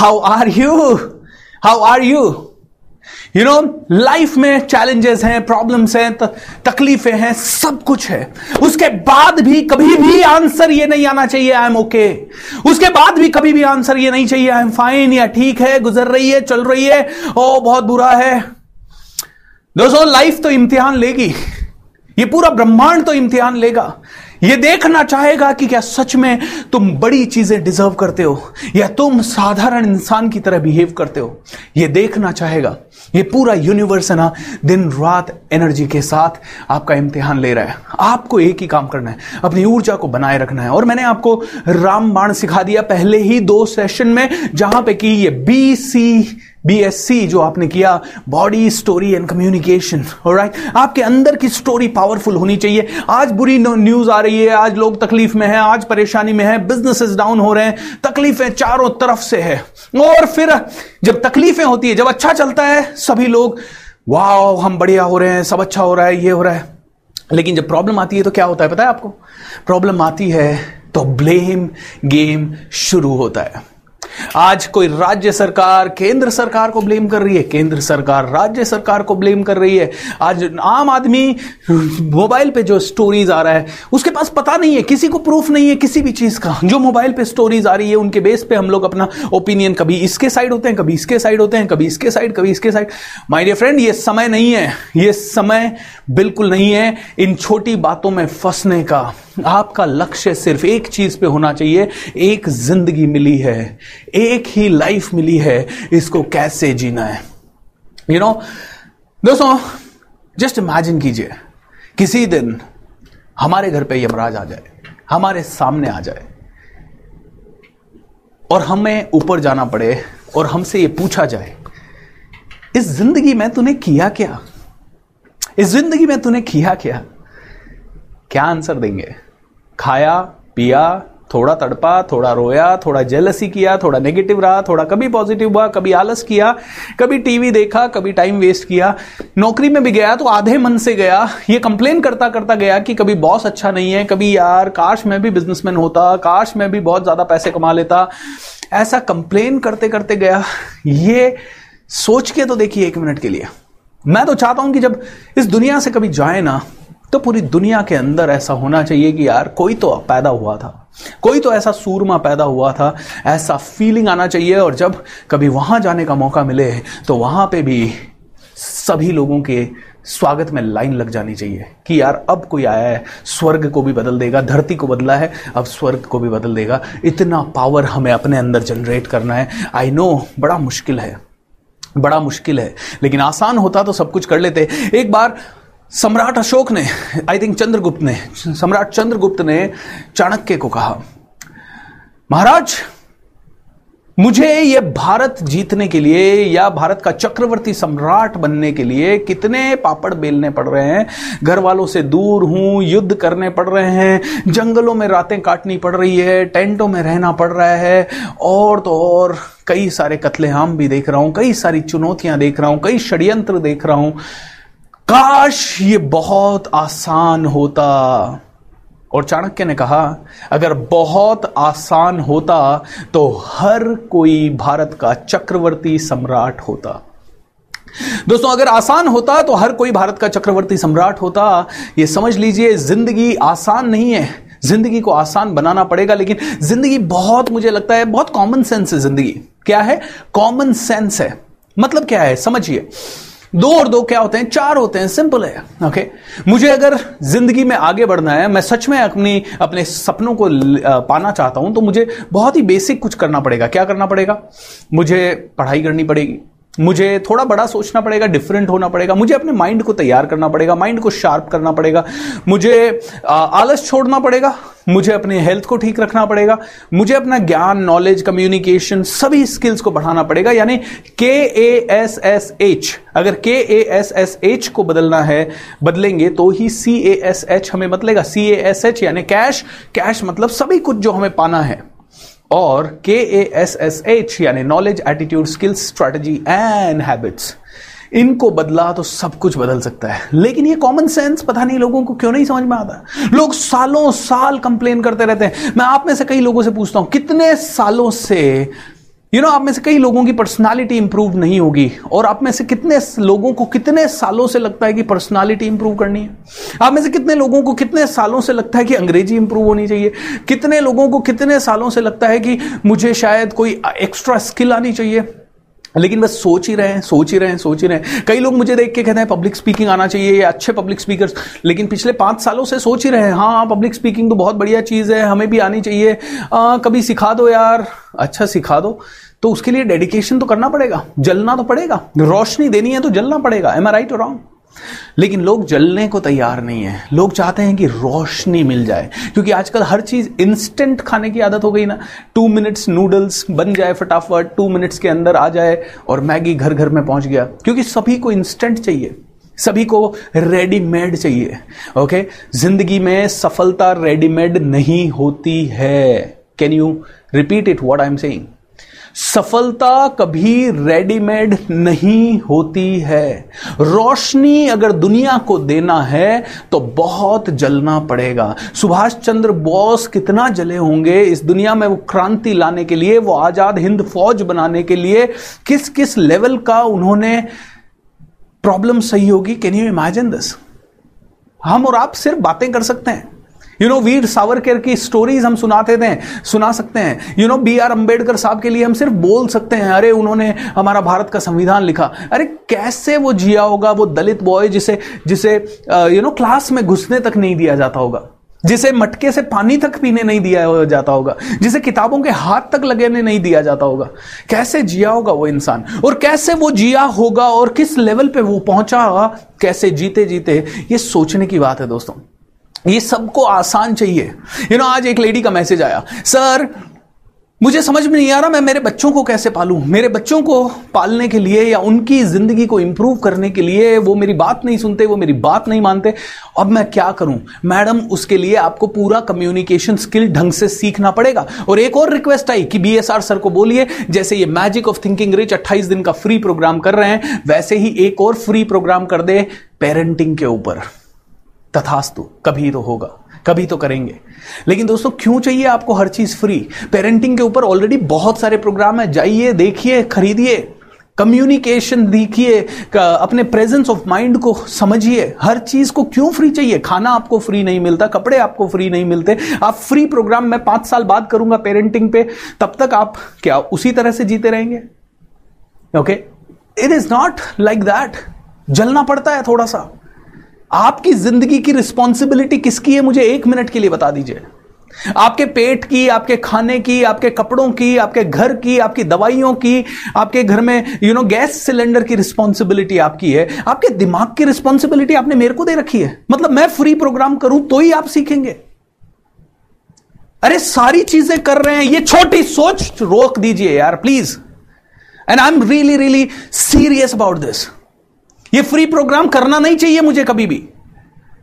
How are you how are you you know life में challenges हैं problems हैं तकलीफें हैं, सब कुछ है। उसके बाद भी कभी भी आंसर ये नहीं आना चाहिए आई एम ओके उसके बाद भी कभी भी आंसर ये नहीं चाहिए आई एम फाइन या ठीक है, गुजर रही है, चल रही है, ओ, बहुत बुरा है। दोस्तों लाइफ तो इम्तिहान लेगी। ये पूरा ब्रह्मांड तो इम्तिहान लेगा। ये देखना चाहेगा कि क्या सच में तुम बड़ी चीज़ें डिजर्व करते हो, या तुम साधारण इंसान की तरह बिहेव करते हो। ये देखना चाहेगा। ये पूरा यूनिवर्स है ना, दिन रात एनर्जी के साथ आपका इम्तिहान ले रहा है। आपको एक ही काम करना है, अपनी ऊर्जा को बनाए रखना है। और मैंने आपको रामबाण सिखा दिया पहले ही दो सेशन में, जहाँ पे कि ये बी सी बीएससी जो आपने किया body story and communication right आपके अंदर की स्टोरी पावरफुल होनी चाहिए। आज बुरी न्यूज़ आ रही है, आज लोग तकलीफ़ में हैं, आज परेशानी में है बिजनेसेस डाउन हो रहे हैं, तकलीफें चारों तरफ़ से है। और फिर जब तकलीफें होती है, जब अच्छा चलता है, सभी लोग वाह हम बढ़िया हो रहे हैं, सब अच्छा हो रहा है, ये हो रहा है। लेकिन जब प्रॉब्लम आती है तो क्या होता है, पता है आपको? प्रॉब्लम आती है तो ब्लेम गेम शुरू होता है। आज कोई राज्य सरकार, केंद्र सरकार को ब्लेम कर रही है? केंद्र सरकार, राज्य सरकार को ब्लेम कर रही है? आज आम आदमी, मोबाइल पे जो स्टोरीज आ रहा है, उसके पास पता नहीं है, किसी को प्रूफ नहीं है किसी भी चीज़ का। जो मोबाइल पे स्टोरीज आ रही है, उनके बेस पे हम लोग अपना ओपिनियन कभी इसके साइड होते हैं, कभी इसके साइड होते हैं, कभी इसके साइड कभी इसके साइड माय डियर फ्रेंड ये समय नहीं है। ये समय बिल्कुल नहीं है इन छोटी बातों में फंसने का। आपका लक्ष्य सिर्फ़ एक चीज़ पे होना चाहिए, एक ज़िंदगी मिली है, एक ही लाइफ मिली है, इसको कैसे जीना है? यू नो दोस्तों जस्ट इमेजिन कीजिए, किसी दिन हमारे घर पे यमराज आ जाए, हमारे सामने आ जाए, और हमें ऊपर जाना पड़े, और हमसे ये पूछा जाए, इस ज़िंदगी में तूने किया क्या? इस ज़िंदगी में तूने किया क्या? क्या आंसर देंगे? खाया, पिया, थोड़ा तड़पा, थोड़ा रोया, थोड़ा जेलसी किया, थोड़ा नेगेटिव रहा, थोड़ा कभी पॉजिटिव हुआ, कभी आलस किया, कभी टीवी देखा, कभी टाइम वेस्ट किया। नौकरी में भी गया तो आधे मन से गया। ये कंप्लेन करता करता गया कि कभी बॉस अच्छा नहीं है, कभी यार, काश मैं भी बिजनेसमैन होता, काश मैं भी बहुत ज़्यादा पैसे कमा लेता। ऐसा कंप्लेन करते करते गया। ये सोच के तो देखिए एक मिनट के लिए। मैं तो चाहता हूँ कि जब इस दुनिया से कभी जाए ना तो पूरी दुनिया के अंदर ऐसा होना चाहिए कि यार, कोई तो पैदा हुआ था। कोई तो ऐसा सूरमा पैदा हुआ था, ऐसा फीलिंग आना चाहिए और जब कभी वहाँ जाने का मौका मिले तो वहाँ पे भी सभी लोगों के स्वागत में लाइन लग जानी चाहिए कि यार, अब कोई आया है, स्वर्ग को भी बदल देगा, धरती को बदला है, अब स्वर्ग को भी बदल देगा। इतना पावर हमें अपने अंदर जनरेट करना है। आई नो बड़ा मुश्किल है, बड़ा मुश्किल है, लेकिन आसान होता तो सब कुछ कर लेते। एक बार सम्राट अशोक ने आई थिंक चंद्रगुप्त ने, सम्राट चंद्रगुप्त ने चाणक्य को कहा, महाराज, मुझे ये भारत जीतने के लिए या भारत का चक्रवर्ती सम्राट बनने के लिए कितने पापड़ बेलने पड़ रहे हैं? घर वालों से दूर हूँ, युद्ध करने पड़ रहे हैं, जंगलों में रातें काटनी पड़ रही है, टेंटों में रहना पड़ रहा है, और तो और कई सारे कत्लेआम भी देख रहा हूँ, कई सारी चुनौतियाँ देख रहा हूँ, कई षड्यंत्र देख रहा हूँ। काश ये बहुत आसान होता। और चाणक्य ने कहा, अगर बहुत आसान होता तो हर कोई भारत का चक्रवर्ती सम्राट होता। दोस्तों, अगर आसान होता तो हर कोई भारत का चक्रवर्ती सम्राट होता। ये समझ लीजिए, ज़िंदगी आसान नहीं है। ज़िंदगी को आसान बनाना पड़ेगा, लेकिन ज़िंदगी बहुत, मुझे लगता है, बहुत कॉमन सेंस है ज़िंदगी। क्या है? कॉमन सेंस है। मतलब क्या है? समझिए। दो और दो क्या होते हैं? चार होते हैं। सिंपल है। ओके मुझे अगर ज़िंदगी में आगे बढ़ना है, मैं सच में अपनी, अपने सपनों को पाना चाहता हूँ तो मुझे बहुत ही बेसिक कुछ करना पड़ेगा। क्या करना पड़ेगा? मुझे पढ़ाई करनी पड़ेगी। मुझे थोड़ा बड़ा सोचना पड़ेगा डिफरेंट होना पड़ेगा, मुझे अपने माइंड को तैयार करना पड़ेगा माइंड को शार्प करना पड़ेगा, मुझे आलस छोड़ना पड़ेगा, मुझे अपने हेल्थ को ठीक रखना पड़ेगा, मुझे अपना ज्ञान नॉलेज कम्युनिकेशन सभी स्किल्स को बढ़ाना पड़ेगा, यानी के ए एस एस एच अगर के ए एस एस एच को बदलना है, बदलेंगे तो ही सी ए एस एच हमें बदलेगा सी ए एस एच यानी कैश कैश मतलब सभी कुछ जो हमें पाना है। और K A S S H यानी knowledge attitude skills strategy and habits इनको बदला तो सब कुछ बदल सकता है। लेकिन ये कॉमन सेंस पता नहीं लोगों को क्यों नहीं समझ में आता। लोग सालों साल कंप्लेन करते रहते हैं। मैं आप में से कई लोगों से पूछता हूँ, कितने सालों से यू नो आप में से कई लोगों की पर्सनालिटी इंप्रूव नहीं होगी। और आप में से कितने लोगों को कितने सालों से लगता है कि पर्सनालिटी इंप्रूव करनी है? आप में से कितने लोगों को कितने सालों से लगता है कि अंग्रेज़ी इंप्रूव होनी चाहिए? कितने लोगों को कितने सालों से लगता है कि मुझे शायद कोई एक्स्ट्रा स्किल आनी चाहिए? लेकिन बस सोच ही रहे हैं सोच ही रहे हैं सोच ही रहे हैं। कई लोग मुझे देख के कहते हैं पब्लिक स्पीकिंग आना चाहिए या अच्छे पब्लिक स्पीकर लेकिन पिछले पाँच सालों से सोच ही रहे हैं हाँ पब्लिक स्पीकिंग तो बहुत बढ़िया चीज़ है हमें भी आनी चाहिए। आ, कभी सिखा दो यार। अच्छा सिखा दो। तो उसके लिए डेडिकेशन तो करना पड़ेगा जलना तो पड़ेगा। रोशनी देनी है तो जलना पड़ेगा। एम आई राइट और रॉन्ग लेकिन लोग जलने को तैयार नहीं है। लोग चाहते हैं कि रोशनी मिल जाए। क्योंकि आजकल हर चीज़ इंस्टेंट खाने की आदत हो गई ना। टू मिनट्स नूडल्स बन जाए फटाफट टू मिनट्स के अंदर आ जाए और मैगी घर घर में पहुँच गया। क्योंकि सभी को इंस्टेंट चाहिए। सभी को रेडीमेड चाहिए। ओके ज़िंदगी में सफलता रेडीमेड नहीं होती है। Can you repeat it what I am saying सफलता कभी रेडीमेड नहीं होती है। रोशनी अगर दुनिया को देना है तो बहुत जलना पड़ेगा। सुभाष चंद्र बोस कितना जले होंगे इस दुनिया में वो क्रांति लाने के लिए, वो आज़ाद हिंद फौज बनाने के लिए। किस किस लेवल का उन्होंने प्रॉब्लम सही होगी? कैन यू इमेजिन दिस हम और आप सिर्फ़ बातें कर सकते हैं। यू नो वीर सावरकर की स्टोरीज हम सुनाते थे, सुना सकते हैं। You know B R Ambedkar sahab के लिए हम सिर्फ़ बोल सकते हैं, अरे, उन्होंने हमारा भारत का संविधान लिखा। अरे, कैसे वो जिया होगा, वो दलित बॉय जिसे जिसे यू नो क्लास में घुसने तक नहीं दिया जाता होगा। जिसे मटके से पानी तक पीने नहीं दिया जाता होगा। जिसे किताबों के हाथ तक लगने नहीं दिया जाता होगा। कैसे जिया होगा वो इंसान? और कैसे वो जिया होगा और किस लेवल पे वो पहुँचा? होगा कैसे जीते जीते ये सोचने की बात है, दोस्तों। ये सबको आसान चाहिए। यू नो आज एक लेडी का मैसेज आया सर मुझे समझ में नहीं आ रहा, मैं मेरे बच्चों को कैसे पालूं? मेरे बच्चों को पालने के लिए या उनकी ज़िंदगी को इंप्रूव करने के लिए वो मेरी बात नहीं सुनते, वो मेरी बात नहीं मानते। अब मैं क्या करूँ? मैडम, उसके लिए आपको पूरा कम्युनिकेशन स्किल ढंग से सीखना पड़ेगा। और एक और रिक्वेस्ट आई कि बीएसआर सर को बोलिए, जैसे ये मैजिक ऑफ़ थिंकिंग रिच 28 दिन का फ्री प्रोग्राम कर रहे हैं, वैसे ही एक और फ्री प्रोग्राम कर दे पेरेंटिंग के ऊपर। तथास्तु, कभी तो होगा, कभी तो करेंगे। लेकिन दोस्तों, क्यों चाहिए आपको हर चीज़ फ्री पेरेंटिंग के ऊपर ऑलरेडी बहुत सारे प्रोग्राम है। जाइए, देखिए, खरीदिए कम्युनिकेशन देखिए अपने प्रेजेंस ऑफ़ माइंड को समझिए। हर चीज़ को क्यों फ्री चाहिए? खाना आपको फ्री नहीं मिलता, कपड़े आपको फ्री नहीं मिलते। आप फ्री प्रोग्राम मैं पाँच साल बाद करूँगा पेरेंटिंग पे, तब तक आप क्या, उसी तरह से जीते रहेंगे? Okay it is not like that जलना पड़ता है थोड़ा सा। आपकी ज़िंदगी की रिस्पॉन्सिबिलिटी किसकी है, मुझे एक मिनट के लिए बता दीजिए। आपके पेट की, आपके खाने की, आपके कपड़ों की, आपके घर की, आपकी दवाइयों की, आपके घर में यू नो गैस सिलेंडर की रिस्पॉन्सिबिलिटी आपकी है। आपके दिमाग की रिस्पॉन्सिबिलिटी आपने मेरे को दे रखी है। मतलब मैं फ्री प्रोग्राम करूँ तो ही आप सीखेंगे। अरे सारी चीज़ें कर रहे हैं, ये छोटी सोच रोक दीजिए यार please and I am really really serious about this ये फ्री प्रोग्राम करना नहीं चाहिए मुझे कभी भी।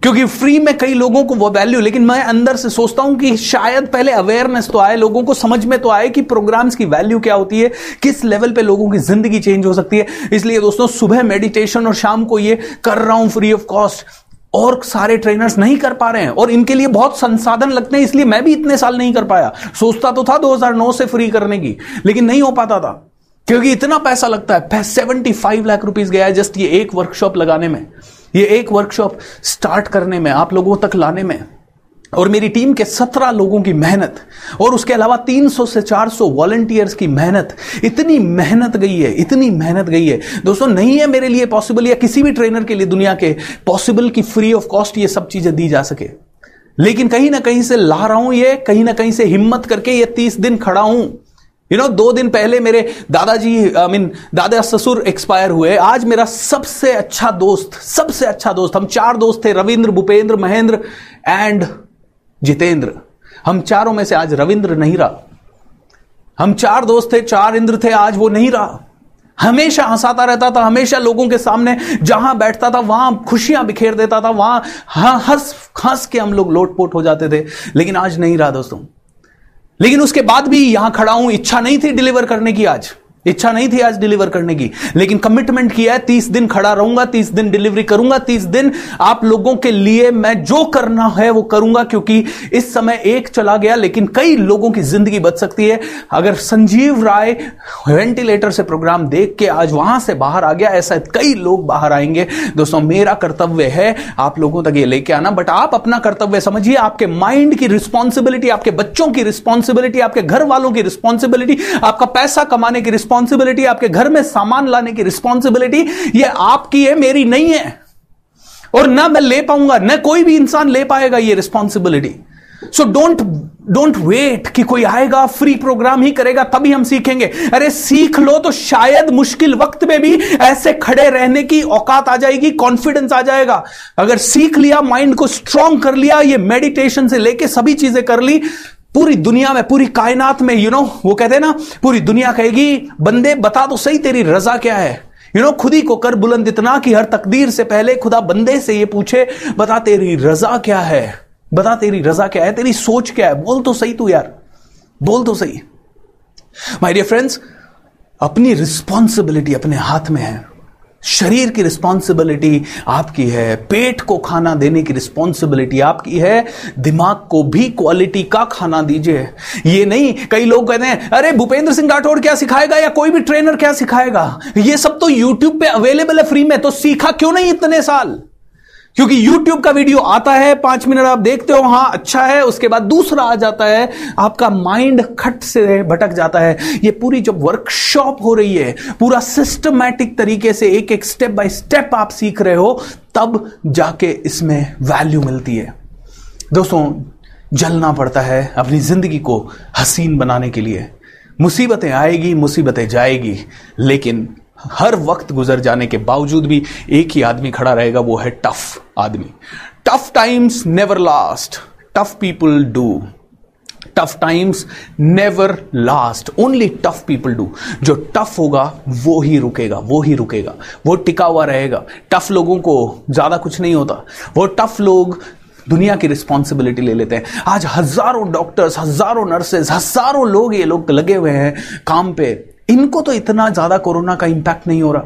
क्योंकि फ्री में कई लोगों को वो वैल्यू लेकिन मैं अंदर से सोचता हूँ कि शायद पहले अवेयरनेस तो आए, लोगों को समझ में तो आए कि प्रोग्राम्स की वैल्यू क्या होती है, किस लेवल पे लोगों की ज़िंदगी चेंज हो सकती है। इसलिए दोस्तों, सुबह मेडिटेशन और शाम को ये कर रहा हूँ फ्री ऑफ़ कॉस्ट और सारे ट्रेनर्स नहीं कर पा रहे हैं, और इनके लिए बहुत संसाधन लगते हैं, इसलिए मैं भी इतने साल नहीं कर पाया। सोचता तो था 2009 से फ्री करने की, लेकिन नहीं हो पाता था। क्योंकि इतना पैसा लगता है। सेवेंटी फाइव लाख रुपीज़ गया है जस्ट ये एक वर्कशॉप लगाने में। ये एक वर्कशॉप स्टार्ट करने में, आप लोगों तक लाने में। और मेरी टीम के सत्रह लोगों की मेहनत, और उसके अलावा 300 से 400 वॉलंटियर्स की मेहनत। इतनी मेहनत गई है, इतनी मेहनत गई है। दोस्तों, नहीं है मेरे लिए पॉसिबल या किसी भी ट्रेनर के लिए दुनिया के पॉसिबल की फ्री ऑफ़ कॉस्ट ये सब चीज़ें दी जा सके। लेकिन कहीं ना कहीं से ला रहा हूँ ये, कहीं ना कहीं से हिम्मत करके ये तीस दिन खड़ा हूँ। यू नो दो दिन पहले मेरे दादाजी आई मीन दादा ससुर एक्सपायर हुए। आज मेरा सबसे अच्छा दोस्त, सबसे अच्छा दोस्त। हम चार दोस्त थे, रविंद्र, भूपेंद्र, महेंद्र एंड जितेंद्र। हम चारों में से आज रविंद्र नहीं रहा। हम चार दोस्त थे, चार इंद्र थे, आज वो नहीं रहा। हमेशा हंसाता रहता था, हमेशा लोगों के सामने जहाँ बैठता था, वहाँ खुशियाँ बिखेर देता था, वहाँ हंस हंस के हम लोग लोटपोट हो जाते थे। लेकिन आज नहीं रहा दोस्तों। लेकिन उसके बाद भी यहाँ खड़ा हूँ इच्छा नहीं थी डिलीवर करने की आज। इच्छा नहीं थी आज डिलीवर करने की, लेकिन कमिटमेंट किया है, तीस दिन खड़ा रहूँगा, तीस दिन डिलीवरी करूँगा, तीस दिन आप लोगों के लिए मैं जो करना है वो करूँगा, क्योंकि इस समय एक चला गया, लेकिन कई लोगों की ज़िंदगी बच सकती है। अगर संजीव राय वेंटिलेटर से प्रोग्राम देख के आज वहाँ से बाहर आ गया, ऐसा कई लोग बाहर आएँगे। दोस्तों, मेरा कर्तव्य है आप लोगों तक ये लेके आना बट आप अपना कर्तव्य समझिए, आपके माइंड की रिस्पॉन्सिबिलिटी आपके बच्चों की रिस्पॉन्सिबिलिटी आपके घर वालों की रिस्पॉन्सिबिलिटी आपका पैसा कमाने की रिस्पॉन्सिबिलिटी रिस्पॉन्सिबिलिटी आपके घर में सामान लाने की रिस्पॉन्सिबिलिटी ये आपकी है, मेरी नहीं है। और ना मैं ले पाऊँगा, ना कोई भी इंसान ले पाएगा ये responsibility so don't don't wait कि कोई आएगा फ्री प्रोग्राम ही करेगा, तभी हम सीखेंगे। अरे सीख लो तो शायद मुश्किल वक्त में भी ऐसे खड़े रहने की औकात आ जाएगी कॉन्फिडेंस आ जाएगा। अगर सीख लिया माइंड को स्ट्रांग कर लिया, ये मेडिटेशन से लेके सभी चीज़ें कर ली पूरी दुनिया में पूरी कायनात में यू you नो know, वो कहते हैं ना पूरी दुनिया कहेगी बंदे बता तो सही तेरी रजा क्या है? यू नो खुद ही को कर बुलंद इतना कि हर तकदीर से पहले खुदा बंदे से ये पूछे बता तेरी रजा क्या है? बता तेरी रजा क्या है? तेरी सोच क्या है? बोल तो सही तू यार बोल तो सही। माय डियर फ्रेंड्स अपनी रिस्पॉन्सिबिलिटी अपने हाथ में है। शरीर की रिस्पॉन्सिबिलिटी आपकी है, पेट को खाना देने की रिस्पॉन्सिबिलिटी आपकी है, दिमाग को भी क्वालिटी का खाना दीजिए। ये नहीं, कई लोग कहते हैं, अरे, भूपेंद्र सिंह राठौड़ क्या सिखाएगा या कोई भी ट्रेनर क्या सिखाएगा? ये सब तो यूट्यूब पे अवेलेबल है फ्री में तो सीखा क्यों नहीं इतने साल? क्योंकि YouTube का वीडियो आता है, पाँच मिनट आप देखते हो, हाँ अच्छा है, उसके बाद दूसरा आ जाता है, आपका माइंड खट से भटक जाता है। ये पूरी जब वर्कशॉप हो रही है, पूरा सिस्टमैटिक तरीके से एक एक स्टेप बाय स्टेप आप सीख रहे हो, तब जाके इसमें वैल्यू मिलती है। दोस्तों, जलना पड़ता है अपनी ज़िंदगी को हसीन बनाने के लिए। मुसीबतें आएगी, मुसीबतें जाएगी, लेकिन हर वक्त गुजर जाने के बावजूद भी एक ही आदमी खड़ा रहेगा, वो है टफ आदमी। Tough times never last, tough people do. Tough times never last, only tough people do. जो टफ होगा, वो ही रुकेगा, वो ही रुकेगा। वो टिका हुआ रहेगा। टफ लोगों को ज़्यादा कुछ नहीं होता। वो टफ लोग दुनिया की रिस्पॉन्सिबिलिटी ले लेते हैं। आज हज़ारों डॉक्टर्स हज़ारों नर्सेज हज़ारों लोग ये लोग लगे हुए हैं काम पे। इनको तो इतना ज़्यादा कोरोना का इंपैक्ट नहीं हो रहा।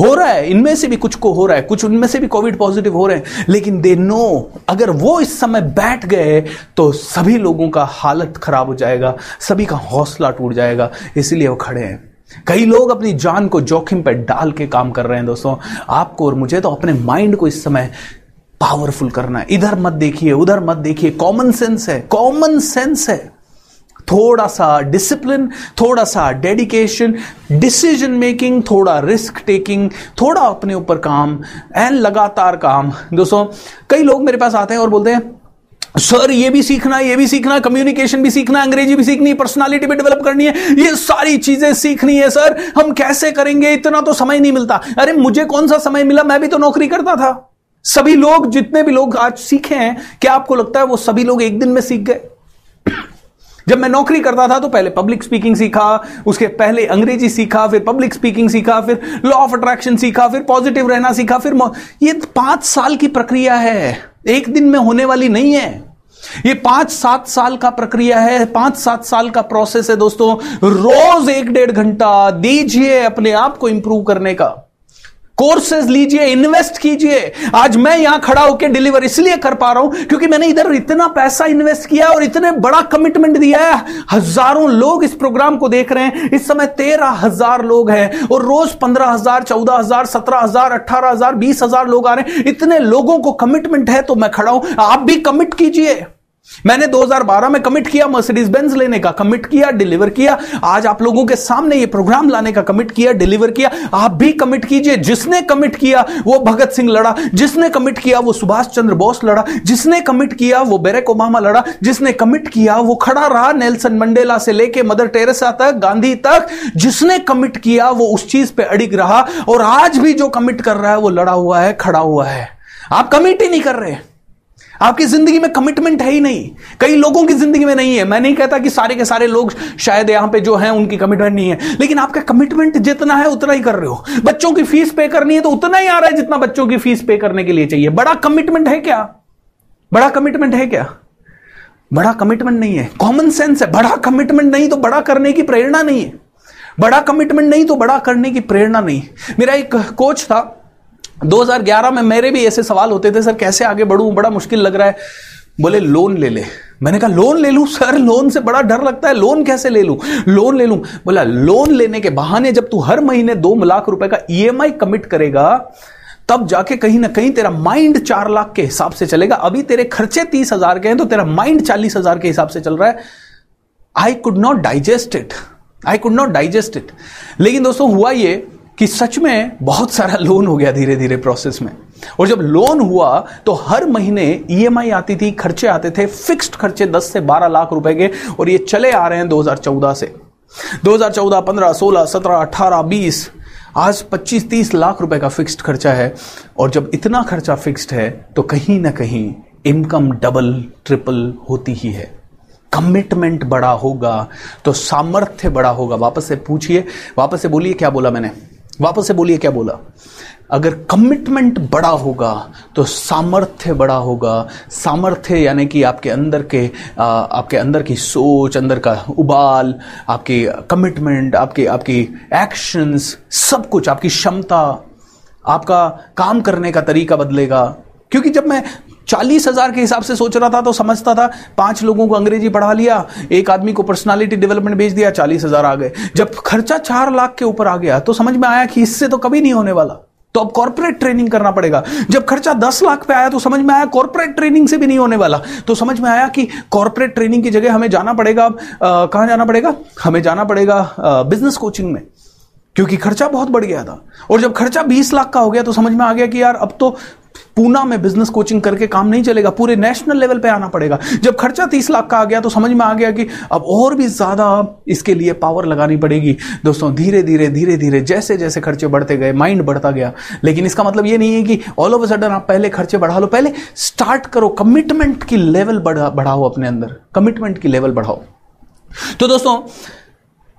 हो रहा है, इनमें से भी कुछ को हो रहा है, कुछ उनमें से भी कोविड पॉजिटिव हो रहे हैं, लेकिन दे नो अगर वो इस समय बैठ गए तो सभी लोगों का हालत खराब हो जाएगा, सभी का हौसला टूट जाएगा, इसलिए वो खड़े हैं। कई लोग अपनी जान को जोखिम पर डाल के काम कर रहे हैं, दोस्तों। आपको और मुझे तो अपने माइंड को इस समय पावरफुल करना है। इधर मत देखिए, उधर मत देखिए कॉमन सेंस है कॉमन सेंस है। थोड़ा सा डिसिप्लिन थोड़ा सा डेडिकेशन डिसीज़न मेकिंग थोड़ा रिस्क टेकिंग थोड़ा अपने ऊपर काम एंड लगातार काम। दोस्तों, कई लोग मेरे पास आते हैं और बोलते हैं, सर, ये भी सीखना ये भी सीखना कम्युनिकेशन भी सीखना अंग्रेज़ी भी सीखनी है पर्सनालिटी भी डेवलप करनी है, ये सारी चीज़ें सीखनी है, सर, हम कैसे करेंगे? इतना तो समय नहीं मिलता। अरे, मुझे कौन सा समय मिला? मैं भी तो नौकरी करता था। सभी लोग, जितने भी लोग आज सीखे हैं, क्या आपको लगता है वो सभी लोग एक दिन में सीख गए? जब मैं नौकरी करता था तो पहले पब्लिक स्पीकिंग सीखा, उसके पहले अंग्रेज़ी सीखा, फिर पब्लिक स्पीकिंग सीखा, फिर लॉ ऑफ़ अट्रैक्शन सीखा, फिर पॉजिटिव रहना सीखा, फिर ये पाँच साल की प्रक्रिया है। एक दिन में होने वाली नहीं है। ये पाँच सात साल का प्रक्रिया है। पाँच सात साल का प्रोसेस है दोस्तों। रोज एक डेढ़ घंटा दीजिए अपने आप को इंप्रूव करने का। कोर्सेज लीजिए, इन्वेस्ट कीजिए। आज मैं यहाँ खड़ा होकर डिलीवर इसलिए कर पा रहा हूँ क्योंकि मैंने इधर इतना पैसा इन्वेस्ट किया और इतने बड़ा कमिटमेंट दिया है। हज़ारों लोग इस प्रोग्राम को देख रहे हैं। इस समय तेरह हज़ार लोग हैं और रोज पंद्रह हज़ार, चौदह हज़ार, सत्रह हज़ार अट्ठारह हज़ार, बीस हज़ार लोग आ रहे हैं। इतने लोगों को कमिटमेंट है तो मैं खड़ा हूँ। आप भी कमिट कीजिए। मैंने 2012 में कमिट किया मर्सिडीज बेंज लेने का कमिट किया डिलीवर किया। आज आप लोगों के सामने ये प्रोग्राम लाने का कमिट किया डिलीवर किया। आप भी कमिट कीजिए। जिसने कमिट किया, वो भगत सिंह लड़ा। जिसने कमिट किया, वो सुभाष चंद्र बोस लड़ा। जिसने कमिट किया, वो बेरेक ओबामा लड़ा। जिसने कमिट किया, वो खड़ा रहा नेल्सन मंडेला से लेके मदर टेरेसा तक गांधी तक। जिसने कमिट किया, वो उस चीज़ पे अड़िग रहा। और आज भी जो कमिट कर रहा है, वो लड़ा हुआ है, खड़ा हुआ है। आप कमिट ही नहीं कर रहे। आपकी ज़िंदगी में कमिटमेंट है ही नहीं। कई लोगों की ज़िंदगी में नहीं है। मैं नहीं कहता कि सारे के सारे लोग शायद यहाँ पे जो हैं, उनकी कमिटमेंट नहीं है। लेकिन आपका कमिटमेंट जितना है, उतना ही कर रहे हो। बच्चों की फ़ीस पे करनी है तो उतना ही आ रहा है जितना बच्चों की फ़ीस पे करने के लिए चाहिए। बड़ा कमिटमेंट है क्या? बड़ा कमिटमेंट है क्या? बड़ा कमिटमेंट नहीं है। कॉमन सेंस है। बड़ा कमिटमेंट नहीं तो बड़ा करने की प्रेरणा नहीं है। बड़ा कमिटमेंट नहीं तो बड़ा करने की प्रेरणा नहीं। मेरा एक कोच था 2011 में मेरे भी ऐसे सवाल होते थे, सर, कैसे आगे बढ़ूं? बड़ा मुश्किल लग रहा है। बोले, लोन ले ले। मैंने कहा, लोन ले लूँ, सर? लोन से बड़ा डर लगता है। लोन कैसे ले लूँ? लोन ले लूँ। बोला, लोन लेने के बहाने जब तू हर महीने दो लाख रुपए का ईएमआई कमिट करेगा, तब जाके कहीं ना कहीं तेरा माइंड चार लाख के हिसाब से चलेगा। अभी तेरे खर्चे तीस हज़ार के हैं तो तेरा माइंड चालीस हज़ार के हिसाब से चल रहा है। I could not digest it I could not digest it लेकिन दोस्तों, हुआ ये कि सच में बहुत सारा लोन हो गया धीरे धीरे प्रोसेस में। और जब लोन हुआ तो हर महीने ईएमआई आती थी खर्चे आते थे फिक्स्ड खर्चे 10 से 12 लाख रुपए के और ये चले आ रहे हैं 2014 से। 2014, 15, 16, 17, 18, 20 आज 25-30 लाख रुपए का फिक्स्ड खर्चा है। और जब इतना खर्चा फिक्स्ड है तो कहीं ना कहीं इनकम डबल ट्रिपल होती ही है। कमिटमेंट बड़ा होगा तो सामर्थ्य बड़ा होगा। वापस से पूछिए वापस से बोलिए क्या बोला मैंने? वापस से बोलिए क्या बोला? अगर कमिटमेंट बड़ा होगा तो सामर्थ्य बड़ा होगा। सामर्थ्य यानी कि आपके अंदर के आ, आपके अंदर की सोच अंदर का उबाल आपकी कमिटमेंट आपके आपकी एक्शंस सब कुछ आपकी क्षमता आपका काम करने का तरीका बदलेगा। क्योंकि जब मैं चालीस हज़ार के हिसाब से सोच रहा था तो समझता था, पाँच लोगों को अंग्रेज़ी पढ़ा लिया, एक आदमी को पर्सनालिटी डेवलपमेंट भेज दिया, चालीस हज़ार आ गए। जब खर्चा चार लाख के ऊपर आ गया तो समझ में आया कि इससे तो कभी नहीं होने वाला। तो अब कॉर्पोरेट ट्रेनिंग करना पड़ेगा। जब खर्चा दस लाख पे आया तो समझ में आया कॉर्पोरेट ट्रेनिंग से भी नहीं होने वाला। तो समझ में आया कि कॉर्पोरेट ट्रेनिंग की जगह हमें जाना पड़ेगा। अब कहाँ जाना पड़ेगा? हमें जाना पड़ेगा बिज़नेस कोचिंग में। क्योंकि खर्चा बहुत बढ़ गया था। और जब खर्चा 20 लाख का हो गया तो समझ में आ गया कि यार, अब तो पूना में बिज़नेस कोचिंग करके काम नहीं चलेगा, पूरे नेशनल लेवल पे आना पड़ेगा। जब खर्चा तीस लाख का आ गया तो समझ में आ गया कि अब और भी ज़्यादा इसके लिए पावर लगानी पड़ेगी। दोस्तों धीरे धीरे धीरे धीरे जैसे जैसे खर्चे बढ़ते गए माइंड बढ़ता गया। लेकिन इसका मतलब ये नहीं है कि ऑल ऑफ़ सडन आप पहले खर्चे बढ़ा लो, पहले स्टार्ट करो कमिटमेंट की लेवल बढ़ाओ अपने अंदर। कमिटमेंट की लेवल बढ़ाओ। तो दोस्तों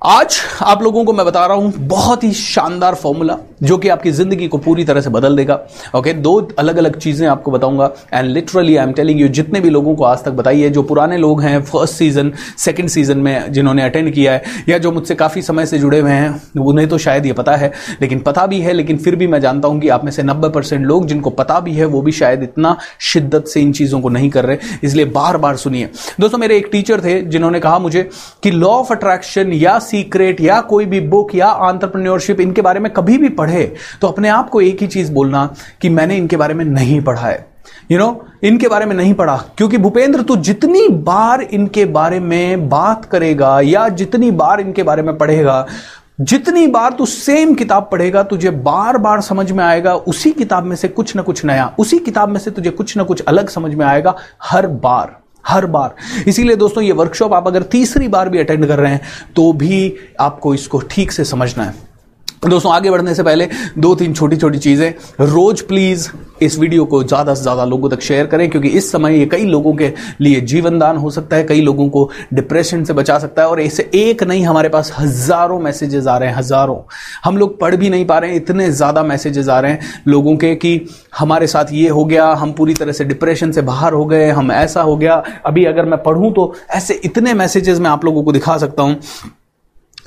आज आप लोगों को मैं बता रहा हूँ बहुत ही शानदार फॉर्मूला जो कि आपकी ज़िंदगी को पूरी तरह से बदल देगा। ओके दो अलग अलग चीज़ें आपको बताऊँगा and literally I am telling you जितने भी लोगों को आज तक बताइए जो पुराने लोग हैं फ़र्स्ट सीज़न सेकंड सीज़न में जिन्होंने अटेंड किया है, या जो मुझसे काफ़ी समय से जुड़े हुए हैं, उन्हें तो शायद ये पता है, लेकिन पता भी है, लेकिन फिर भी मैं जानता हूँ कि आप में से नब्बे लोग जिनको पता भी है, वो भी शायद इतना शिद्दत से इन चीज़ों को नहीं कर रहे, इसलिए बार बार सुनिए। दोस्तों, मेरे एक टीचर थे, जिन्होंने कहा मुझे कि लॉ ऑफ़ अट्रैक्शन या सीक्रेट या कोई भी बुक या आंट्रप्रन्योरशिप इनके बारे में कभी भी पढ़े तो अपने आप को एक ही चीज़ बोलना कि मैंने इनके बारे में नहीं पढ़ा है। यू you नो know, इनके बारे में नहीं पढ़ा क्योंकि भूपेंद्र तू जितनी बार इनके बारे में बात करेगा या जितनी बार इनके बारे में पढ़ेगा जितनी बार तू सेम किताब पढ़ेगा तुझे बार बार समझ में आएगा उसी किताब में से कुछ ना कुछ नया उसी किताब में से तुझे कुछ ना कुछ अलग समझ में आएगा हर बार। हर बार। इसीलिए दोस्तों, ये वर्कशॉप आप अगर तीसरी बार भी अटेंड कर रहे हैं तो भी आपको इसको ठीक से समझना है। दोस्तों, आगे बढ़ने से पहले दो तीन छोटी छोटी चीज़ें। रोज प्लीज़ इस वीडियो को ज़्यादा से ज़्यादा लोगों तक शेयर करें, क्योंकि इस समय ये कई लोगों के लिए जीवनदान हो सकता है, कई लोगों को डिप्रेशन से बचा सकता है, और ऐसे एक नहीं, हमारे पास हज़ारों मैसेजेस आ रहे हैं, हज़ारों। हम लोग पढ़ भी नहीं पा रहे हैं, इतने ज़्यादा मैसेजेस आ रहे हैं लोगों के कि हमारे साथ ये हो गया, हम पूरी तरह से डिप्रेशन से बाहर हो गए, हम ऐसा हो गया। अभी अगर मैं पढ़ूं तो ऐसे इतने मैसेजेस मैं आप लोगों को दिखा सकता हूँ।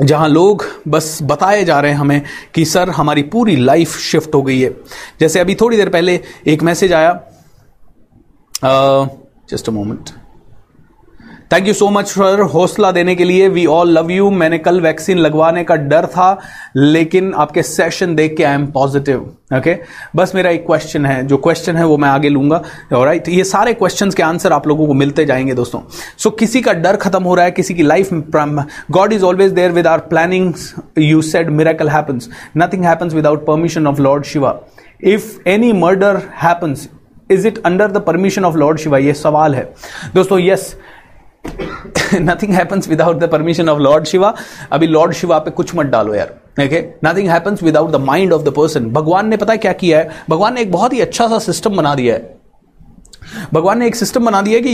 जहाँ लोग बस बताए जा रहे हैं हमें कि, सर, हमारी पूरी लाइफ शिफ्ट हो गई है। जैसे अभी थोड़ी देर पहले एक मैसेज आया। Just a moment thank you so much sir हौसला देने के लिए वी ऑल लव यू मैंने कल वैक्सीन लगवाने का डर था लेकिन आपके सेशन देख के आई एम पॉजिटिव ओके बस मेरा एक क्वेश्चन है. जो क्वेश्चन है वो मैं आगे लूँगा. राइट ये सारे क्वेश्चन के आंसर आप लोगों को मिलते जाएँगे दोस्तों. सो so, किसी का डर खत्म हो रहा है किसी की life God is always there with our planning you said miracle happens nothing happens without permission of Lord Shiva if any murder happens is it under the permission of Lord Shiva ये सवाल है. दोस्तों yes yes, nothing happens without the permission of Lord Shiva अभी Lord Shiva पे कुछ मत डालो यार nothing happens without the mind of the person भगवान ने पता है क्या किया है? भगवान ने एक बहुत ही अच्छा सा सिस्टम बना दिया है। भगवान ने एक सिस्टम बना दिया कि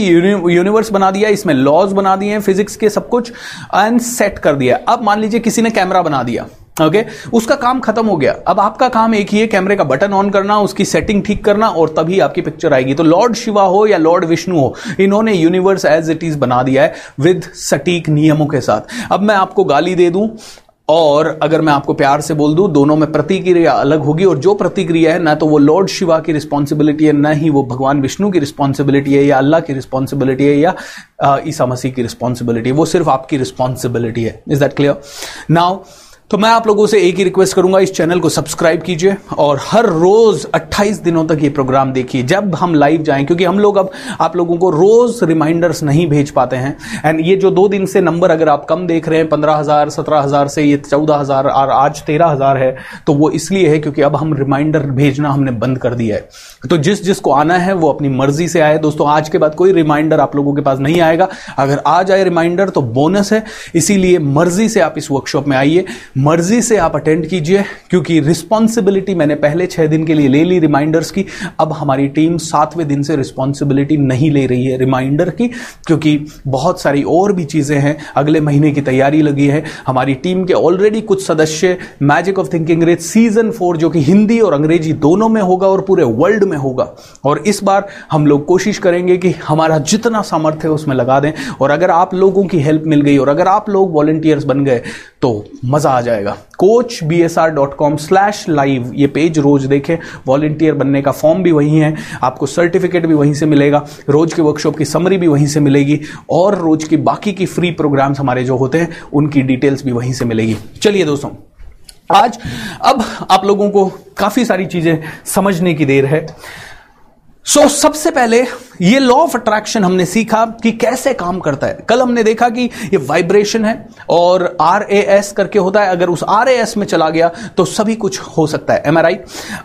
यूनिवर्स बना दिया इसमें लॉज बना दिए फिजिक्स के सब कुछ एंड सेट कर दिया अब मान लीजिए किसी ने कैमरा बना दिया। Okay okay? उसका काम खत्म हो गया। अब आपका काम एक ही है, कैमरे का बटन ऑन करना, उसकी सेटिंग ठीक करना और तभी आपकी पिक्चर आएगी। तो लॉर्ड शिवा हो या लॉर्ड विष्णु हो, इन्होंने यूनिवर्स एज इट इज़ बना दिया है विद सटीक नियमों के साथ। अब मैं आपको गाली दे दूँ और अगर मैं आपको प्यार से बोल दूँ, दोनों में प्रतिक्रिया अलग होगी और जो प्रतिक्रिया है, ना तो वो लॉर्ड शिवा की रिस्पॉन्सिबिलिटी है, ना ही वो भगवान विष्णु की रिस्पॉन्सिबिलिटी है या अल्लाह की रिस्पॉन्सिबिलिटी है या ईसा मसीह की रिस्पॉन्सिबिलिटी है। वो सिर्फ़ आपकी रिस्पॉन्सिबिलिटी है। इज़ दैट क्लियर नाउ तो मैं आप लोगों से एक ही रिक्वेस्ट करूँगा, इस चैनल को सब्सक्राइब कीजिए और हर रोज 28 दिनों तक ये प्रोग्राम देखिए। जब हम लाइव जाएँ, क्योंकि हम लोग अब आप लोगों को रोज रिमाइंडर्स नहीं भेज पाते हैं। एंड ये जो दो दिन से नंबर अगर आप कम देख रहे हैं, पंद्रह हज़ार, सत्रह हज़ार से ये चौदह हज़ार, और आज तेरह हज़ार है तो वो इसलिए है क्योंकि अब हम रिमाइंडर भेजना हमने बंद कर दिया है। तो जिस जिसको आना है, वो अपनी मर्ज़ी से आए। दोस्तों, आज के बाद कोई रिमाइंडर आप लोगों के पास नहीं आएगा। अगर आ जाए रिमाइंडर तो बोनस है। इसीलिए मर्ज़ी से आप इस वर्कशॉप में आइए। मर्ज़ी से आप अटेंड कीजिए, क्योंकि रिस्पॉन्सिबिलिटी मैंने पहले छह दिन के लिए ले ली रिमाइंडर्स की। अब हमारी टीम सातवें दिन से रिस्पॉन्सिबिलिटी नहीं ले रही है रिमाइंडर की, क्योंकि बहुत सारी और भी चीज़ें हैं। अगले महीने की तैयारी लगी है। हमारी टीम के ऑलरेडी कुछ सदस्य magic of thinking rate season four जो कि हिंदी और अंग्रेज़ी दोनों में होगा और पूरे वर्ल्ड में होगा। और इस बार हम लोग कोशिश करेंगे कि हमारा जितना सामर्थ्य है उसमें लगा दें। और अगर आप लोगों की हेल्प मिल गई और अगर आप लोग वॉलेंटियर्स बन गए तो मज़ा आ जाएगा। Coach B S R dot com slash live ये पेज रोज देखें। वॉलेंटियर बनने का फॉर्म भी वही है। आपको सर्टिफिकेट भी वहीं से मिलेगा। रोज के वर्कशॉप की समरी भी वहीं से मिलेगी। और रोज की बाकी की फ्री प्रोग्राम्स हमारे जो होते हैं, उनकी डिटेल्स भी वहीं से मिलेगी। चलिए दोस्तों, आज अब आप लोगों को काफ़ी सारी चीज़ें समझने की देर है। सो so, सबसे पहले ये लॉ ऑफ़ अट्रैक्शन हमने सीखा कि कैसे काम करता है। कल हमने देखा कि ये वाइब्रेशन है और आर ए एस करके होता है। अगर उस आर ए एस में चला गया तो सभी कुछ हो सकता है। एम आर आई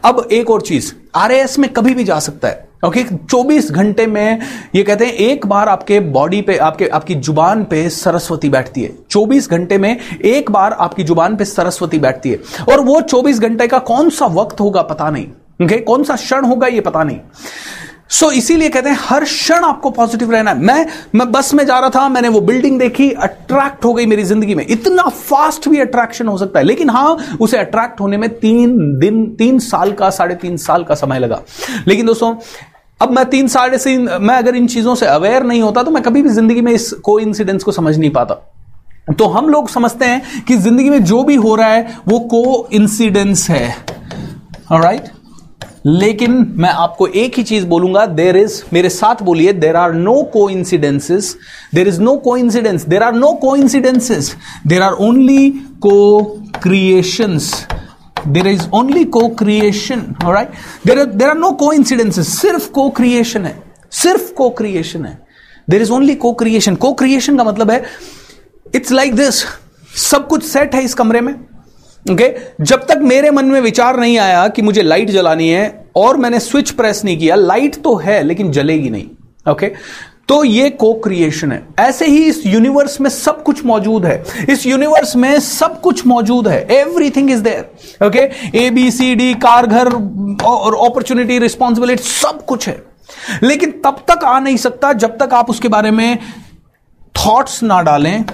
अब एक और चीज़ आर ए एस में कभी भी जा सकता है। ओके okay, 24 घंटे में ये कहते हैं एक बार आपके बॉडी पे आपके आपकी ज़ुबान पे सरस्वती बैठती है। 24 घंटे में एक बार आपकी ज़ुबान पे सरस्वती बैठती है। और वो 24 घंटे का कौन सा वक्त होगा पता नहीं। ओके कौन सा क्षण होगा ये पता नहीं। सो so, इसीलिए कहते हैं हर क्षण आपको पॉजिटिव रहना है। मैं मैं बस में जा रहा था मैंने वो बिल्डिंग देखी अट्रैक्ट हो गई मेरी ज़िंदगी में। इतना फास्ट भी अट्रैक्शन हो सकता है लेकिन हाँ उसे अट्रैक्ट होने में तीन दिन तीन साल का साढ़े तीन साल का समय लगा। लेकिन दोस्तों अब मैं तीन साढ़े तीन मैं अगर इन चीज़ों से अवेयर नहीं होता तो मैं कभी भी ज़िंदगी में इस को इंसिडेंस को समझ नहीं पाता। तो हम लोग समझते हैं कि ज़िंदगी में जो भी हो रहा है वो को इंसिडेंस है राइट? लेकिन मैं आपको एक ही चीज़ बोलूँगा देर इज़ मेरे साथ बोलिए there are no coincidences there is no coincidence there are no coincidences there are only co creations there is only co creation right there there are no coincidences सिर्फ़ co creation है, सिर्फ़ co creation है there is only co creation co creation का मतलब है it's like this सब कुछ set है इस कमरे में ओके? जब तक मेरे मन में विचार नहीं आया कि मुझे लाइट जलानी है और मैंने स्विच प्रेस नहीं किया लाइट तो है, लेकिन जलेगी नहीं। ओके? तो ये को क्रिएशन है। ऐसे ही इस यूनिवर्स में सब कुछ मौजूद है। इस यूनिवर्स में सब कुछ मौजूद है। Everything is there okay A B C D car घर, और अपॉर्चुनिटी रिस्पॉन्सिबिलिटी सब कुछ है। लेकिन तब तक आ नहीं सकता जब तक आप उसके बारे में थॉट्स ना डालें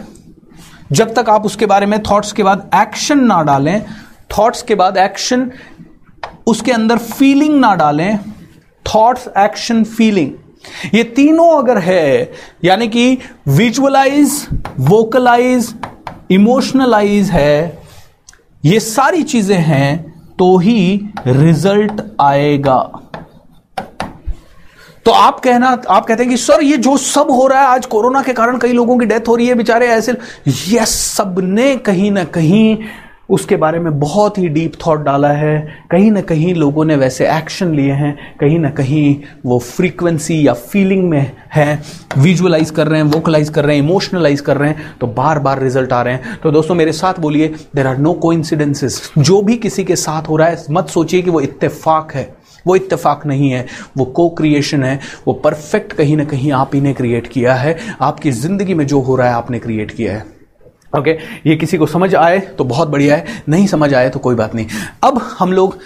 जब तक आप उसके बारे में थॉट्स के बाद एक्शन ना डालें थॉट्स के बाद एक्शन उसके अंदर फीलिंग ना डालें थॉट्स एक्शन फीलिंग ये तीनों अगर है, यानी कि विजुअलाइज वोकलाइज इमोशनलाइज है, ये सारी चीज़ें हैं तो ही रिज़ल्ट आएगा. तो आप कहना, आप कहते हैं कि, सर, ये जो सब हो रहा है, आज कोरोना के कारण कई लोगों की डेथ हो रही है, बेचारे ऐसे ये सबने कहीं ना कहीं उसके बारे में बहुत ही डीप थॉट डाला है। कहीं ना कहीं लोगों ने वैसे एक्शन लिए हैं। कहीं ना कहीं वो फ्रीक्वेंसी या फीलिंग में है। विजुअलाइज कर रहे हैं, वोकलाइज कर रहे हैं, इमोशनलाइज कर रहे हैं तो बार बार रिज़ल्ट आ रहे हैं। तो दोस्तों, मेरे साथ बोलिए देर आर नो को जो भी किसी के साथ हो रहा है, मत सोचिए कि वो इत्तेफाक है। वो इत्तेफाक नहीं है, वो को क्रिएशन है, वो परफेक्ट कहीं ना कहीं आप ही ने क्रिएट किया है, आपकी ज़िंदगी में जो हो रहा है आपने क्रिएट किया है। Okay okay? ये किसी को समझ आए तो बहुत बढ़िया है, नहीं समझ आए तो कोई बात नहीं। अब हम लोग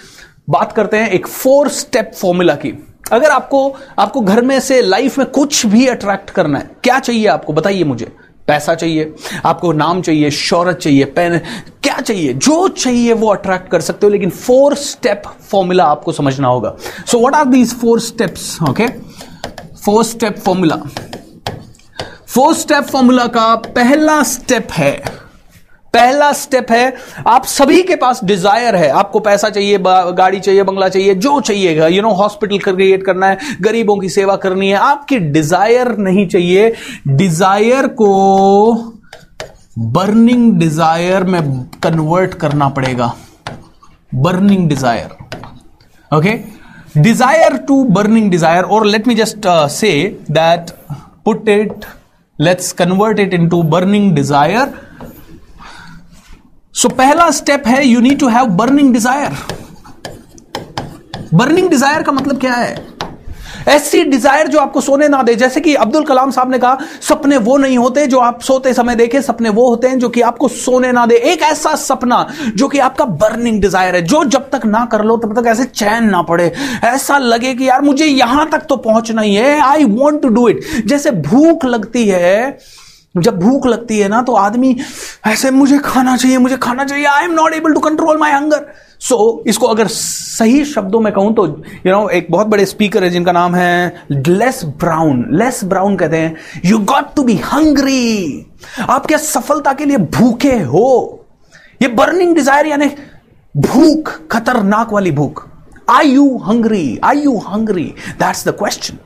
बात करते हैं एक फोर स्टेप फॉर्मूला की। अगर आपको आपको घर में से लाइफ में कुछ भी अट्रैक्ट करना है, क्या चाहिए आपको, बताइए मुझे। पैसा चाहिए, आपको नाम चाहिए शौरत चाहिए, पेन, क्या चाहिए, जो चाहिए वो अट्रैक्ट कर सकते हो, लेकिन फोर स्टेप फॉर्मूला आपको समझना होगा। So what are these four steps okay four step formula four step formula का पहला स्टेप है पहला स्टेप है आप सभी के पास डिज़ायर है। आपको पैसा चाहिए गाड़ी चाहिए बंगला चाहिए जो चाहिएगा यू नो हॉस्पिटल क्रिएट करना है गरीबों की सेवा करनी है। आपकी डिज़ायर नहीं चाहिए। डिज़ायर को बर्निंग डिज़ायर में कन्वर्ट करना पड़ेगा। Burning desire okay desire to burning desire or let me just uh, say that put it let's convert it into burning desire so, पहला स्टेप है you need to have burning desire burning desire का मतलब क्या है? ऐसी desire जो आपको सोने ना दे, जैसे कि अब्दुल कलाम साहब ने कहा, सपने वो नहीं होते जो आप सोते समय देखे, सपने वो होते हैं जो कि आपको सोने ना दे। एक ऐसा सपना जो कि आपका बर्निंग डिज़ायर है, जो जब तक ना कर लो, तब तक ऐसे चैन ना पड़े। ऐसा लगे कि यार, मुझे यहाँ तक तो पहुँचना ही है I want to do it जैसे भूख लगती है जब भूख लगती है ना तो आदमी ऐसे मुझे खाना चाहिए मुझे खाना चाहिए I am not able to control my hunger so इसको अगर सही शब्दों में कहूँ तो यू you नो know, एक बहुत बड़े स्पीकर है जिनका नाम है लेस ब्राउन। लेस ब्राउन कहते हैं you got to be hungry आप क्या सफलता के लिए भूखे हो? ये बर्निंग डिज़ायर यानी भूख खतरनाक वाली भूख। I you hungry I you hungry that's the question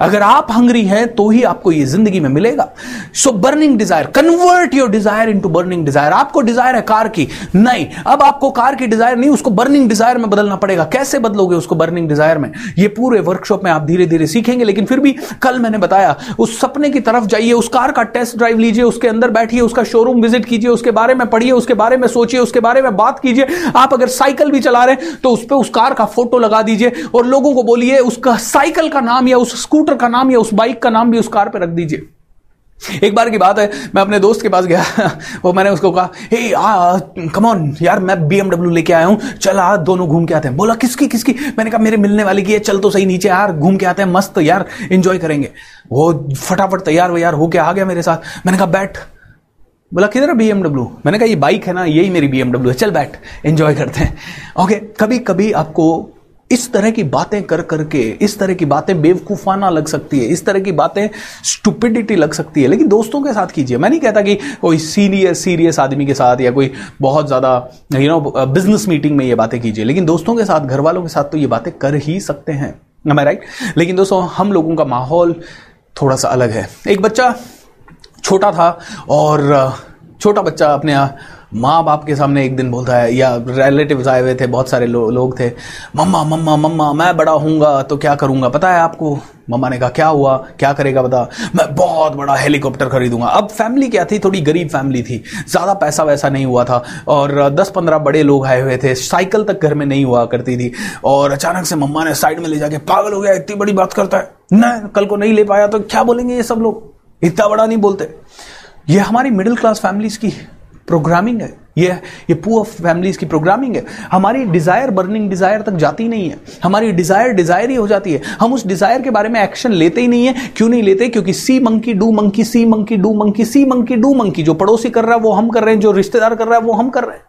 अगर आप हंग्री हैं तो ही आपको ये ज़िंदगी में मिलेगा। So burning desire convert your desire into burning desire आपको डिज़ायर है कार की। नहीं, अब आपको कार की डिज़ायर नहीं, उसको बर्निंग डिज़ायर में बदलना पड़ेगा। कैसे बदलोगे उसको बर्निंग डिज़ायर में? ये पूरे वर्कशॉप में आप धीरे धीरे सीखेंगे, लेकिन फिर भी कल मैंने बताया, उस सपने की तरफ़ जाइए, उस कार का टेस्ट ड्राइव लीजिए, उसके अंदर बैठिए, उसका शोरूम विज़िट कीजिए, उसके बारे में पढ़िए, उसके बारे में सोचिए, उसके बारे में बात कीजिए। आप अगर साइकिल भी चला रहे हैं तो उस पर उस कार का फ़ोटो लगा दीजिए और लोगों को बोलिए, उसका साइकिल का नाम या उस स्कूटर का नाम या उस बाइक का नाम भी उस कार पे रख दीजिए। एक बार की बात है, मैं अपने दोस्त के पास गया, वो मैंने उसको कहा, हे, आ कमॉन यार मैं बीएमडब्ल्यू लेके आया हूँ, चल आ, दोनों घूम के आते हैं। बोला, किसकी किसकी? मैंने कहा, मेरे मिलने वाली की है, चल तो सही नीचे यार घूम के आते हैं, मस्त, यार एंजॉय करेंगे। वो फटाफट तैयार यार होके आ गया मेरे साथ। मैंने कहा, बैठ। बोला, किधर है बीएमडब्ल्यू मैंने कहा, ये बाइक है ना, यही मेरी बीएमडब्ल्यू है, चल बैठ एंजॉय करते हैं। ओके कभी कभी आपको इस तरह की बातें कर करके, इस तरह की बातें बेवकूफाना लग सकती है, इस तरह की बातें स्टुपिडिटी लग सकती है। लेकिन दोस्तों के साथ कीजिए। मैं नहीं कहता कि कोई सीनियर सीरियस आदमी के साथ या कोई बहुत ज़्यादा यू नो बिज़नेस मीटिंग में ये बातें कीजिए। लेकिन दोस्तों के साथ घर वालों के साथ तो ये बातें कर ही सकते हैं। मैं राइट लेकिन दोस्तों, हम लोगों का माहौल थोड़ा सा अलग है। एक बच्चा छोटा था और, छोटा बच्चा अपने माँ बाप के सामने एक दिन बोलता है या रिलेटिव आए हुए थे बहुत सारे लो, लोग थे मम्मा मम्मा मम्मा मैं बड़ा हूँगा तो क्या करूँगा? पता है आपको? मम्मा ने कहा क्या हुआ? क्या करेगा बता? मैं बहुत बड़ा हेलीकॉप्टर खरीदूँगा। अब फैमिली क्या थी? थोड़ी गरीब फैमिली थी। ज़्यादा पैसा वैसा नहीं हुआ था। और दस पंद्रह बड़े लोग आए हुए थे। साइकिल तक घर में नहीं हुआ करती थी। और अचानक से मम्मा ने साइड में ले जाके पागल हो गया इतनी बड़ी बात करता है। न कल को नहीं ले पाया तो क्या बोलेंगे ये सब लोग? इतना बड़ा नहीं बोलते। ये हमारी मिडिल क्लास फैमिलीज़ की प्रोग्रामिंग है। ये ये पुअर फैमिलीज़ की प्रोग्रामिंग है। हमारी डिज़ायर बर्निंग डिज़ायर तक जाती नहीं है। हमारी डिज़ायर डिज़ायर ही हो जाती है। हम उस डिज़ायर के बारे में एक्शन लेते ही नहीं है। क्यों नहीं लेते? क्योंकि see monkey do monkey see monkey do monkey see monkey do monkey जो पड़ोसी कर रहा है, वो हम कर रहे हैं, जो रिश्तेदार कर रहा है, वो हम कर रहे हैं।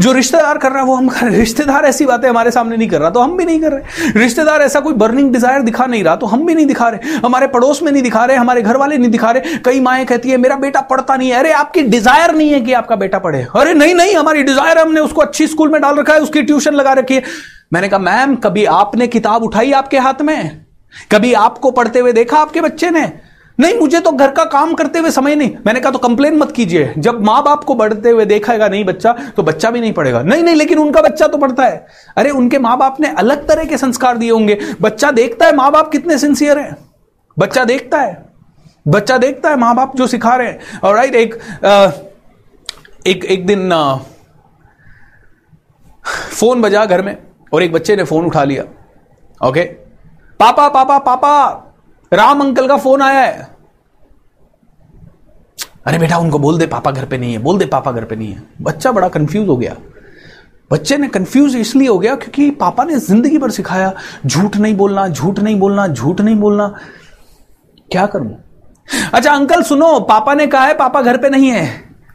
जो रिश्तेदार कर रहा है, वो हम कर रिश्तेदार ऐसी बातें हमारे सामने नहीं कर रहा तो हम भी नहीं कर रहे। रिश्तेदार ऐसा कोई बर्निंग डिज़ायर दिखा नहीं रहा तो हम भी नहीं दिखा रहे। हमारे पड़ोस में नहीं दिखा रहे, हमारे घर वाले नहीं दिखा रहे। कई माए कहती है, मेरा बेटा पढ़ता नहीं है। अरे, आपकी डिज़ायर नहीं है कि आपका बेटा पढ़े। अरे, नहीं नहीं, हमारी डिज़ायर हमने उसको अच्छी स्कूल में डाल रखा है, उसकी ट्यूशन लगा रखी है। मैंने कहा मैम कभी आपने किताब उठाई आपके हाथ में? कभी आपको पढ़ते हुए देखा आपके बच्चे ने? नहीं मुझे तो घर का काम करते हुए समय नहीं। मैंने कहा तो कंप्लेन मत कीजिए। जब माँ बाप को बढ़ते हुए देखाएगा नहीं बच्चा तो बच्चा भी नहीं पढ़ेगा। नहीं नहीं लेकिन उनका बच्चा तो पढ़ता है। अरे उनके माँ बाप ने अलग तरह के संस्कार दिए होंगे। बच्चा देखता है माँ बाप कितने सिंसियर है। बच्चा देखता है। बच्चा देखता है माँ बाप जो सिखा रहे हैं। और राइट एक एक एक दिन आ, फ़ोन बजा घर में और एक बच्चे ने फ़ोन उठा लिया। ओके पापा पापा पापा! राम अंकल का फ़ोन आया है। अरे बेटा उनको बोल दे पापा घर पे नहीं है बोल दे पापा घर पे नहीं है। बच्चा बड़ा कंफ्यूज हो गया। बच्चे ने कंफ्यूज इसलिए हो गया क्योंकि पापा ने ज़िंदगी भर सिखाया झूठ नहीं बोलना झूठ नहीं बोलना झूठ नहीं बोलना। क्या करूँ? अच्छा अंकल सुनो पापा ने कहा है पापा घर पे नहीं है।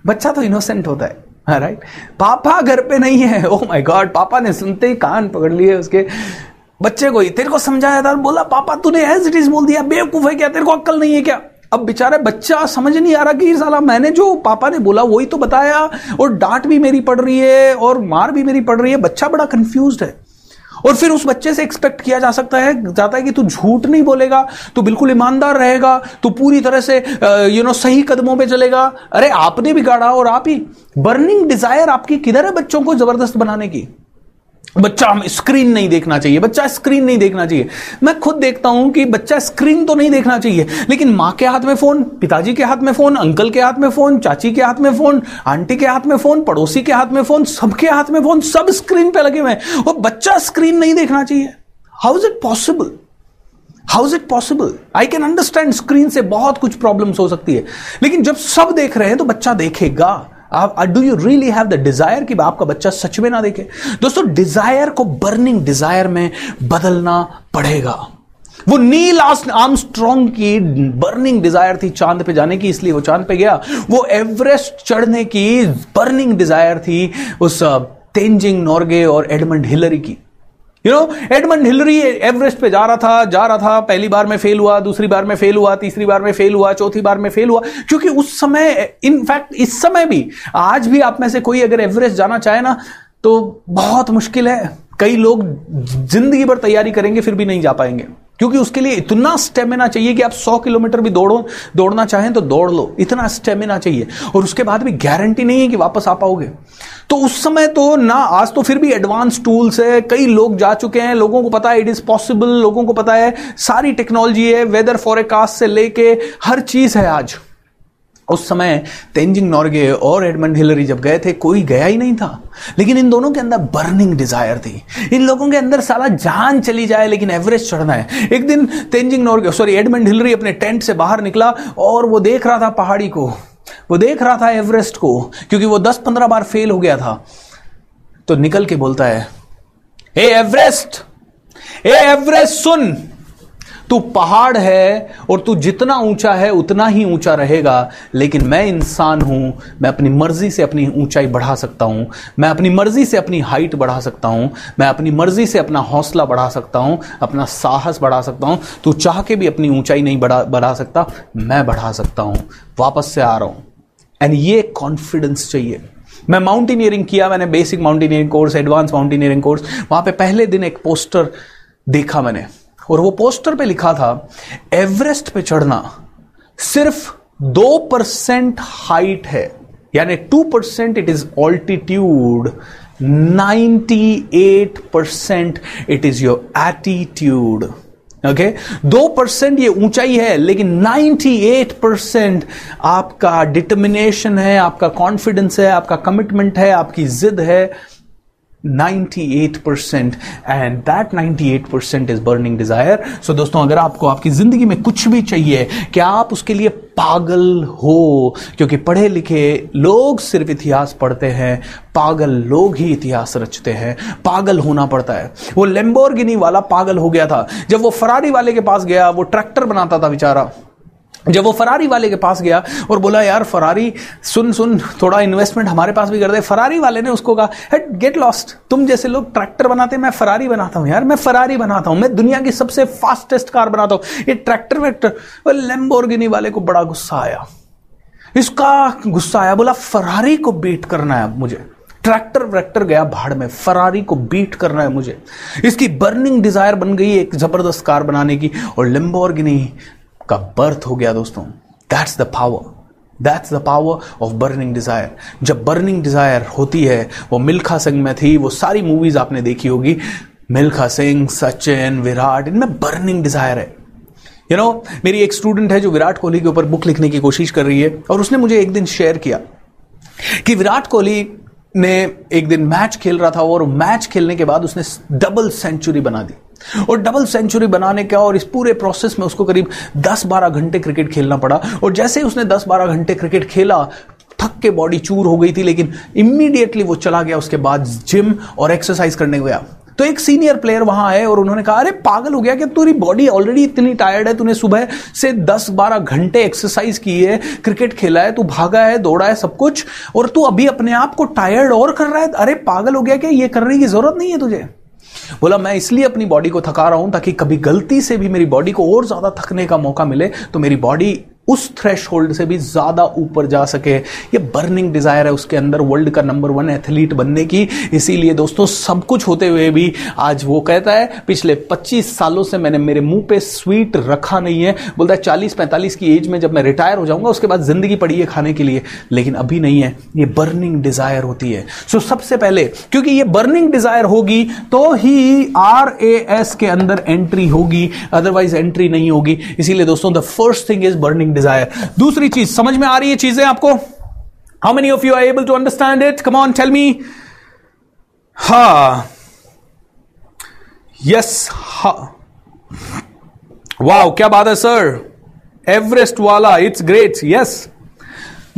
बच्चा तो इनोसेंट होता है राइट हाँ, पापा घर पे नहीं है। ओ माय गॉड पापा ने सुनते ही कान पकड़ लिए उसके। बच्चे को ही तेरे को समझाया था, बोला, पापा, तूने एज इट इज़ बोल दिया, बेवकूफ़ है क्या? तेरे को अक्ल नहीं है क्या? अब बेचारा बच्चा समझ नहीं आ रहा कि साला मैंने जो पापा ने बोला, वही तो बताया, और डांट भी मेरी पड़ रही है, और मार भी मेरी पड़ रही है। बच्चा बड़ा कंफ्यूज है। और फिर उस बच्चे से एक्सपेक्ट किया जा सकता है, जाता है कि तू झूठ नहीं बोलेगा, तू बिल्कुल ईमानदार रहेगा, तू पूरी तरह से यू नो सही कदमों पे चलेगा। अरे, आपने बिगाड़ा और आप ही। बर्निंग डिज़ायर आपकी किधर है बच्चों को ज़बरदस्त बनाने की? बच्चा हम स्क्रीन नहीं देखना चाहिए, बच्चा स्क्रीन नहीं देखना चाहिए। मैं खुद देखता हूँ कि बच्चा स्क्रीन तो नहीं देखना चाहिए, लेकिन माँ के हाथ में फ़ोन पिताजी के हाथ में फ़ोन अंकल के हाथ में फ़ोन चाची के हाथ में फ़ोन आंटी के हाथ में फ़ोन पड़ोसी के हाथ में फ़ोन सबके हाथ में फ़ोन सब स्क्रीन पे लगे हुए हैं। और बच्चा स्क्रीन नहीं देखना चाहिए। How is it possible how is it possible I can understand screen से बहुत कुछ प्रॉब्लम्स हो सकती है। लेकिन जब सब देख रहे हैं तो बच्चा देखेगा। आप do you really have the desire कि आपका बच्चा सच में ना देखे? दोस्तों डिज़ायर को बर्निंग डिज़ायर में बदलना पड़ेगा। वो नील आर्मस्ट्रॉन्ग की बर्निंग डिज़ायर थी चाँद पे जाने की, इसलिए वो चाँद पे गया। वो एवरेस्ट चढ़ने की बर्निंग डिज़ायर थी उस तेंजिंग नॉर्गे और एडमंड हिलरी की। You know Edmund Hillary Everest पे जा रहा था, जा रहा था, पहली बार में फेल हुआ, दूसरी बार में फेल हुआ, तीसरी बार में फेल हुआ, चौथी बार में फेल हुआ, क्योंकि उस समय इनफैक्ट इस समय भी, आज भी आप में से कोई अगर एवरेस्ट जाना चाहे ना तो बहुत मुश्किल है। कई लोग ज़िंदगी भर तैयारी करेंगे, फिर भी नहीं जा पाएँगे। क्योंकि उसके लिए इतना स्टेमिना चाहिए कि आप 100 किलोमीटर भी दौड़ो, दौड़ना चाहें तो दौड़ लो। इतना स्टेमिना चाहिए। और उसके बाद भी गारंटी नहीं है कि वापस आ पाओगे। तो उस समय तो ना, आज तो फिर भी एडवांस टूल्स है। कई लोग जा चुके हैं। लोगों को पता है इट इज़ पॉसिबल लोगों को पता है, सारी टेक्नोलॉजी है वेदर फॉरकास्ट से लेके हर चीज़ है आज। उस समय तेंजिंग नॉर्गे और एडमंड हिलरी जब गए थे, कोई गया ही नहीं था। लेकिन इन दोनों के अंदर बर्निंग डिज़ायर थी। इन लोगों के अंदर साला जान चली जाए, लेकिन एवरेस्ट चढ़ना है। एक दिन Tenzing Norgay sorry Edmund Hillary अपने टेंट से बाहर निकला और वो देख रहा था पहाड़ी को। वो देख रहा था एवरेस्ट को, क्योंकि वो दस पंद्रह बार फेल हो गया था। तो निकल के बोलता है ए एवरेस्ट ए एवरेस्ट सुन! तू पहाड़ है और तू जितना ऊँचा है, उतना ही ऊँचा रहेगा। लेकिन मैं इंसान हूँ, मैं अपनी मर्ज़ी से अपनी ऊंचाई बढ़ा सकता हूँ, मैं अपनी मर्ज़ी से अपनी हाइट बढ़ा सकता हूँ, मैं अपनी मर्ज़ी से अपना हौसला बढ़ा सकता हूँ, अपना साहस बढ़ा सकता हूँ। तू चाह के भी अपनी ऊंचाई नहीं बढ़ा बढ़ा सकता, मैं बढ़ा सकता हूँ। वापस से आ रहा हूँ। एंड ये कॉन्फिडेंस चाहिए। मैं माउंटेनियरिंग किया, मैंने basic mountaineering course advance mountaineering course वहाँ पे पहले दिन एक पोस्टर देखा मैंने। और वो पोस्टर पे लिखा था, एवरेस्ट पे चढ़ना सिर्फ़ दो परसेंट हाइट है. यानी two percent it is altitude ninety eight percent it is your attitude okay दो परसेंट ये ऊंचाई है, लेकिन 98 परसेंट आपका डिटर्मिनेशन है, आपका कॉन्फिडेंस है, आपका कमिटमेंट है, आपकी जिद है 98% and that 98% is burning desire so दोस्तों, अगर आपको आपकी ज़िंदगी में कुछ भी चाहिए, क्या आप उसके लिए पागल हो? क्योंकि पढ़े लिखे लोग सिर्फ़ इतिहास पढ़ते हैं, पागल लोग ही इतिहास रचते हैं। पागल होना पड़ता है। वो लेम्बोर्गिनी वाला पागल हो गया था। जब वो फरारी वाले के पास गया, वो ट्रैक्टर बनाता था बेचारा। जब वो फरारी वाले के पास गया और बोला, यार, फरारी, सुन सुन, थोड़ा इन्वेस्टमेंट हमारे पास भी कर दे। फरारी वाले ने उसको कहा गेट लॉस्ट तुम जैसे लोग ट्रैक्टर बनाते हैं, मैं फरारी बनाता हूँ, यार, मैं फरारी बनाता हूँ, मैं दुनिया की सबसे फास्टेस्ट कार बनाता हूँ। ये ट्रैक्टर वैक्टर लेम्बोर्गिनी वाले को बड़ा गुस्सा आया। इसका गुस्सा आया, बोला, फरारी को बीट करना है मुझे। ट्रैक्टर व्रैक्टर गया भाड़ में, फरारी को बीट करना है मुझे। इसकी बर्निंग डिज़ायर बन गई एक ज़बरदस्त कार बनाने की और लिम्बोर्गिनी का बर्थ हो गया दोस्तों। That's the power that's the power of burning desire जब बर्निंग डिज़ायर होती है वो मिल्खा सिंह में थी वो सारी मूवीज़ आपने देखी होगी। मिल्खा सिंह सचिन विराट इनमें बर्निंग डिज़ायर है। यू you नो know, मेरी एक स्टूडेंट है जो विराट कोहली के ऊपर बुक लिखने की कोशिश कर रही है और उसने मुझे एक दिन शेयर किया कि विराट कोहली ने एक दिन मैच खेल रहा था और मैच खेलने के बाद उसने डबल सेंचुरी बना दी। और डबल सेंचुरी बनाने का और इस पूरे प्रोसेस में उसको करीब 10-12 घंटे क्रिकेट खेलना पड़ा। और जैसे ही उसने 10-12 घंटे क्रिकेट खेला, थक के बॉडी चूर हो गई थी, लेकिन इमीडिएटली वो चला गया, उसके बाद जिम और एक्सरसाइज करने गया। तो एक सीनियर प्लेयर वहाँ आए और उन्होंने कहा, अरे, पागल हो गया कि तेरी बॉडी ऑलरेडी इतनी टायर्ड है, तूने सुबह से 10-12 घंटे एक्सरसाइज की है क्रिकेट खेला है, तू भागा है, दौड़ा है, सब कुछ, और तू अभी अपने आप को टायर्ड और कर रहा है? अरे, पागल हो गया क्या? ये करने की ज़रूरत नहीं है तुझे? बोला, मैं इसलिए अपनी बॉडी को थका रहा हूँ ताकि कभी गलती से भी मेरी बॉडी को और ज़्यादा थकने का मौका मिले तो मेरी बॉडी उस थ्रेश होल्ड से भी ज़्यादा ऊपर जा सके। ये बर्निंग डिज़ायर है, उसके अंदर वर्ल्ड का नंबर वन एथलीट बनने की। इसीलिए दोस्तों, सब कुछ होते हुए भी आज वो कहता है, पिछले 25 सालों से मैंने मेरे मुँह पे स्वीट रखा नहीं है। बोलता है 40 45 की एज में जब मैं रिटायर हो जाऊँगा, उसके बाद ज़िंदगी पड़ी है खाने के लिए। लेकिन अभी नहीं है, ये बर्निंग डिज़ायर होती है। सो सबसे पहले, क्योंकि ये बर्निंग डिज़ायर होगी तो ही आर ए एस के अंदर एंट्री होगी अदरवाइज़ एंट्री नहीं होगी। इसीलिए दोस्तों the first thing is burning desire दूसरी चीज़, समझ में आ रही है चीज़ें आपको? How many of you are able to understand it come on tell me हा यस हा वाओ क्या बात है सर एवरेस्ट वाला इट्स ग्रेट यस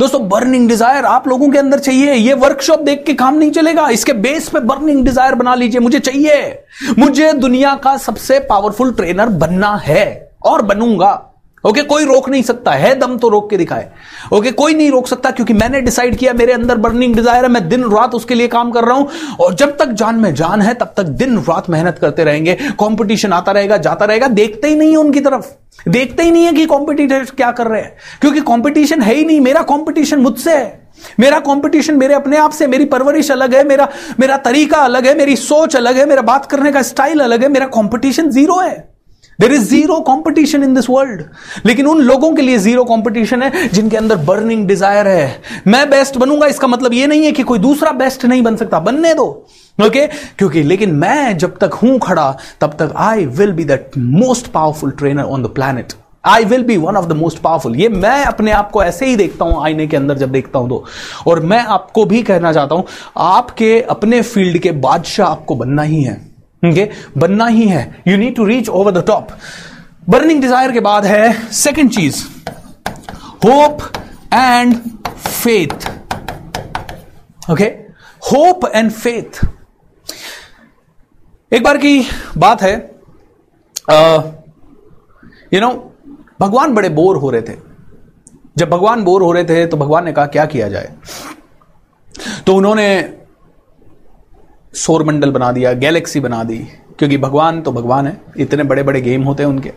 दोस्तों बर्निंग डिज़ायर आप लोगों के अंदर चाहिए। ये वर्कशॉप देख के काम नहीं चलेगा। इसके बेस पे बर्निंग डिज़ायर बना लीजिए। मुझे चाहिए। मुझे दुनिया का सबसे पावरफुल ट्रेनर बनना है और बनूँगा। ओके okay, कोई रोक नहीं सकता। है दम तो रोक के दिखाए। ओके okay, कोई नहीं रोक सकता क्योंकि मैंने डिसाइड किया मेरे अंदर बर्निंग डिज़ायर है मैं दिन रात उसके लिए काम कर रहा हूँ और जब तक जान में जान है तब तक दिन रात मेहनत करते रहेंगे। कंपटीशन आता रहेगा जाता रहेगा देखते ही नहीं है उनकी तरफ़। देखते ही नहीं है कि कॉम्पिटिटर क्या कर रहे हैं। क्योंकि कॉम्पिटिशन है ही नहीं मेरा कॉम्पिटिशन मुझसे है। मेरा कंपटीशन मेरे अपने आप से मेरी परवरिश अलग है मेरा मेरा तरीका अलग है मेरी सोच अलग है मेरा बात करने का स्टाइल अलग है मेरा कंपटीशन ज़ीरो है। There is zero competition in this world लेकिन उन लोगों के लिए ज़ीरो कॉम्पिटिशन है जिनके अंदर बर्निंग डिज़ायर है। मैं बेस्ट बनूँगा, इसका मतलब यह नहीं है कि कोई दूसरा बेस्ट नहीं बन सकता। बनने दो। Okay okay? क्योंकि लेकिन मैं जब तक हूँ खड़ा, तब तक I will be the most powerful trainer on the planet I will be one of the most powerful ये मैं अपने आप को ऐसे ही देखता हूँ, आईने के अंदर जब देखता हूँ तो। और मैं आपको भी कहना चाहता हूँ, आपके अपने फ़ील्ड के बादशाह आपको बनना ही है। ओके बनना ही है. You need to reach over the top burning desire के बाद है second cheese hope and faith okay hope and faith एक बार की बात है यू नो भगवान बड़े बोर हो रहे थे. जब भगवान बोर हो रहे थे तो भगवान ने कहा, क्या किया जाए? तो उन्होंने सौर मंडल बना दिया, गैलेक्सी बना दी, क्योंकि भगवान तो भगवान है, इतने बड़े बड़े गेम होते हैं उनके।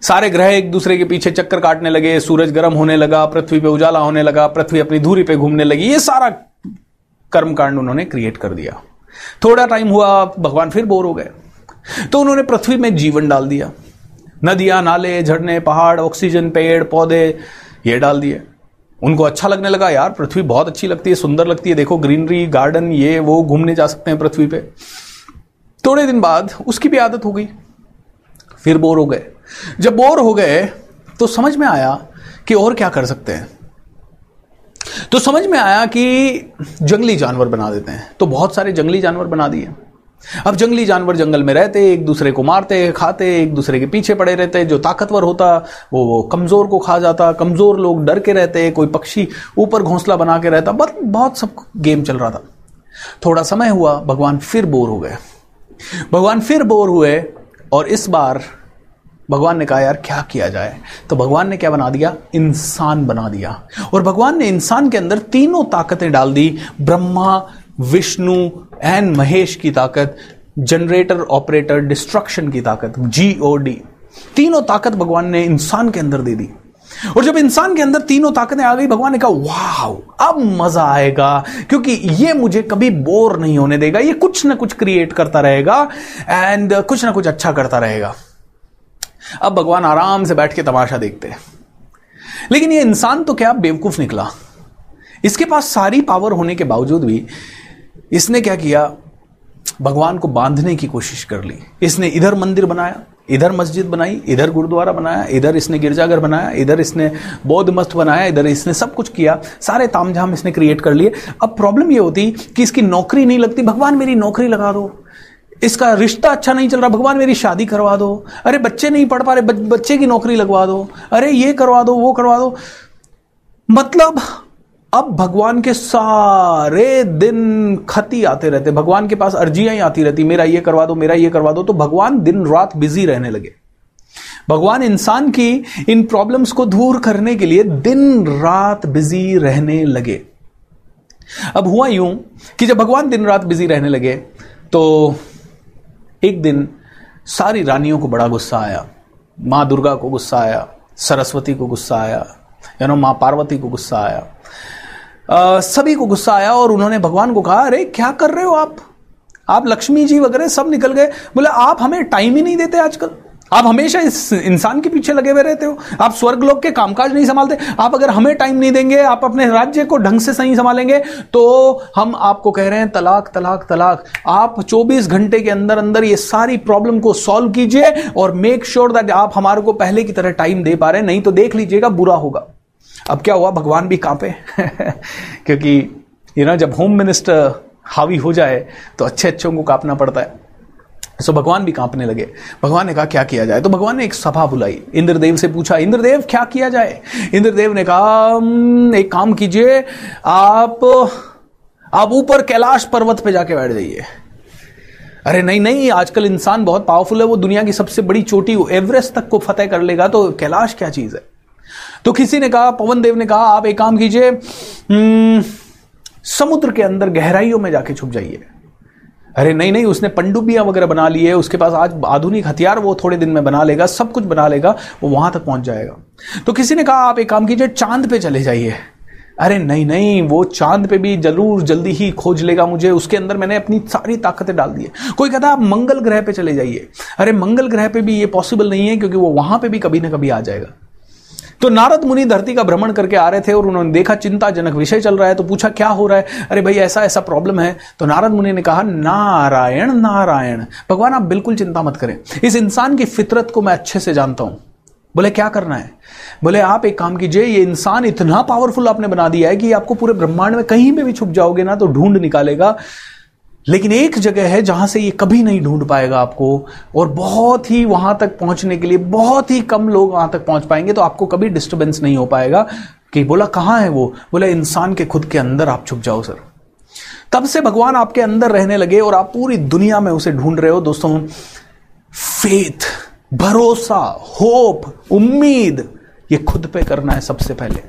सारे ग्रह एक दूसरे के पीछे चक्कर काटने लगे, सूरज गर्म होने लगा, पृथ्वी पे उजाला होने लगा, पृथ्वी अपनी धूरी पे घूमने लगी, ये सारा कर्मकांड उन्होंने क्रिएट कर दिया। थोड़ा टाइम हुआ, भगवान फिर बोर हो गए। तो उन्होंने पृथ्वी में जीवन डाल दिया। नदियाँ, नाले, झरने, पहाड़ ऑक्सीजन पेड़, पौधे, ये डाल दिए। उनको अच्छा लगने लगा, यार, पृथ्वी बहुत अच्छी लगती है, सुंदर लगती है, देखो ग्रीनरी, गार्डन, ये, वो, घूमने जा सकते हैं पृथ्वी पे। थोड़े दिन बाद उसकी भी आदत हो गई। फिर बोर हो गए। जब बोर हो गए तो समझ में आया कि और क्या कर सकते हैं। तो समझ में आया कि जंगली जानवर बना देते हैं। तो बहुत सारे जंगली जानवर बना दिए। अब जंगली जानवर जंगल में रहते, एक दूसरे को मारते, खाते, एक दूसरे के पीछे पड़े रहते, जो ताकतवर होता, वो वो कमज़ोर को खा जाता, कमज़ोर लोग डर के रहते, कोई पक्षी ऊपर घोंसला बना के रहता, बस, बहुत सब गेम चल रहा था। थोड़ा समय हुआ, भगवान फिर बोर हो गए। भगवान फिर बोर हुए, और इस बार भगवान ने कहा, यार, क्या किया जाए? तो भगवान ने क्या बना दिया? इंसान बना दिया। और भगवान ने इंसान के अंदर तीनों ताकतें डाल दी, ब्रह्मा विष्णु एंड महेश की ताकत, जनरेटर, ऑपरेटर, डिस्ट्रक्शन की ताकत जी ओ डी तीनों ताकत भगवान ने इंसान के अंदर दे दी। और जब इंसान के अंदर तीनों ताकतें आ गई, भगवान ने कहा वाह अब मज़ा आएगा, क्योंकि ये मुझे कभी बोर नहीं होने देगा, ये कुछ ना कुछ क्रिएट करता रहेगा एंड कुछ ना कुछ अच्छा करता रहेगा। अब भगवान आराम से बैठ के तमाशा देखते हैं। लेकिन ये इंसान तो क्या, बेवकूफ़ निकला। इसके पास सारी पावर होने के बावजूद भी इसने क्या किया? भगवान को बांधने की कोशिश कर ली। इसने इधर मंदिर बनाया, इधर मस्जिद बनाई, इधर गुरुद्वारा बनाया, इधर इसने गिरजाघर बनाया, इधर इसने बौद्ध मस्त बनाया, इधर इसने सब कुछ किया। सारे तामझाम इसने क्रिएट कर लिए। अब प्रॉब्लम ये होती कि इसकी नौकरी नहीं लगती। भगवान, मेरी नौकरी लगा दो। इसका रिश्ता अच्छा नहीं चल रहा। भगवान, मेरी शादी करवा दो। अरे, बच्चे नहीं पढ़ पा रहे। बच्चे की नौकरी लगवा दो। अरे, ये करवा दो, वो करवा दो। मतलब अब भगवान के सारे दिन खती आते रहते, भगवान के पास अर्जियाँ ही आती रहती, मेरा ये करवा दो, मेरा ये करवा दो तो भगवान दिन रात बिज़ी रहने लगे। भगवान इंसान की इन प्रॉब्लम्स को दूर करने के लिए दिन रात बिज़ी रहने लगे। अब हुआ यूँ कि जब भगवान दिन रात बिज़ी रहने लगे तो एक दिन सारी रानियों को बड़ा गुस्सा आया, माँ दुर्गा को गुस्सा आया, सरस्वती को गुस्सा आया यू नो माँ पार्वती को गुस्सा आया। सभी को गुस्सा आया और उन्होंने भगवान को कहा, अरे, क्या कर रहे हो आप? आप लक्ष्मी जी वगैरह सब निकल गए। बोले, आप हमें टाइम ही नहीं देते आजकल। आप हमेशा इस इंसान के पीछे लगे हुए रहते हो। आप स्वर्ग लोग के कामकाज नहीं संभालते। आप अगर हमें टाइम नहीं देंगे, आप अपने राज्य को ढंग से सही संभालेंगे तो हम आपको कह रहे हैं, तलाक तलाक तलाक। आप 24 घंटे के अंदर अंदर ये सारी प्रॉब्लम को सॉल्व कीजिए और मेक श्योर दैट आप हमारे को पहले की तरह टाइम दे पा रहे हैं। नहीं तो देख लीजिएगा, बुरा होगा। अब क्या हुआ? भगवान भी कांपे। क्योंकि यू नो जब होम मिनिस्टर हावी हो जाए तो अच्छे अच्छों को कांपना पड़ता है। सो भगवान भी कांपने लगे। भगवान ने कहा, क्या किया जाए? तो भगवान ने एक सभा बुलाई। इंद्रदेव से पूछा, इंद्रदेव, क्या किया जाए? इंद्रदेव ने कहा एक काम कीजिए, आप आप ऊपर कैलाश पर्वत पे जाके बैठ जाइए। अरे, नहीं नहीं, आजकल इंसान बहुत पावरफुल है, वो दुनिया की सबसे बड़ी चोटी एवरेस्ट तक को फतेह कर लेगा तो कैलाश क्या चीज़ है? तो किसी ने कहा, पवन देव ने कहा, आप एक काम कीजिए समुद्र के अंदर गहराइयों में जाके छुप जाइए। अरे नहीं नहीं, उसने पंडुबियाँ वगैरह बना ली है उसके पास आज आधुनिक हथियार, वो थोड़े दिन में बना लेगा, सब कुछ बना लेगा, वो वहाँ तक पहुँच जाएगा। तो किसी ने कहा, आप एक काम कीजिए, चाँद पे चले जाइए। अरे नहीं नहीं, वो चाँद पे भी ज़रूर जल्दी ही खोज लेगा मुझे, उसके अंदर मैंने अपनी सारी ताकतें डाल दी है। कोई कहता, आप मंगल ग्रह पे चले जाइए। अरे मंगल ग्रह पे भी ये पॉसिबल नहीं है, क्योंकि वो वहाँ पे भी कभी ना कभी आ जाएगा। तो नारद मुनि धरती का भ्रमण करके आ रहे थे और उन्होंने देखा चिंताजनक विषय चल रहा है तो पूछा, क्या हो रहा है? अरे भाई, ऐसा ऐसा प्रॉब्लम है। तो नारद मुनि ने कहा, नारायण नारायण, भगवान, आप बिल्कुल चिंता मत करें। इस इंसान की फितरत को मैं अच्छे से जानता हूँ। बोले, क्या करना है? बोले, आप एक काम कीजिए, ये इंसान इतना पावरफुल आपने बना दिया है कि आपको पूरे ब्रह्मांड में कहीं पे भी छुप जाओगे ना तो ढूंढ निकालेगा। लेकिन एक जगह है जहाँ से ये कभी नहीं ढूंढ पाएगा आपको, और बहुत ही वहाँ तक पहुँचने के लिए बहुत ही कम लोग वहाँ तक पहुँच पाएँगे तो आपको कभी डिस्टर्बेंस नहीं हो पाएगा। कि बोला, कहाँ है वो? बोला, इंसान के खुद के अंदर आप छुप जाओ सर। तब से भगवान आपके अंदर रहने लगे, और आप पूरी दुनिया में उसे ढूंढ रहे हो। दोस्तों फेथ भरोसा होप उम्मीद, ये खुद पे करना है सबसे पहले।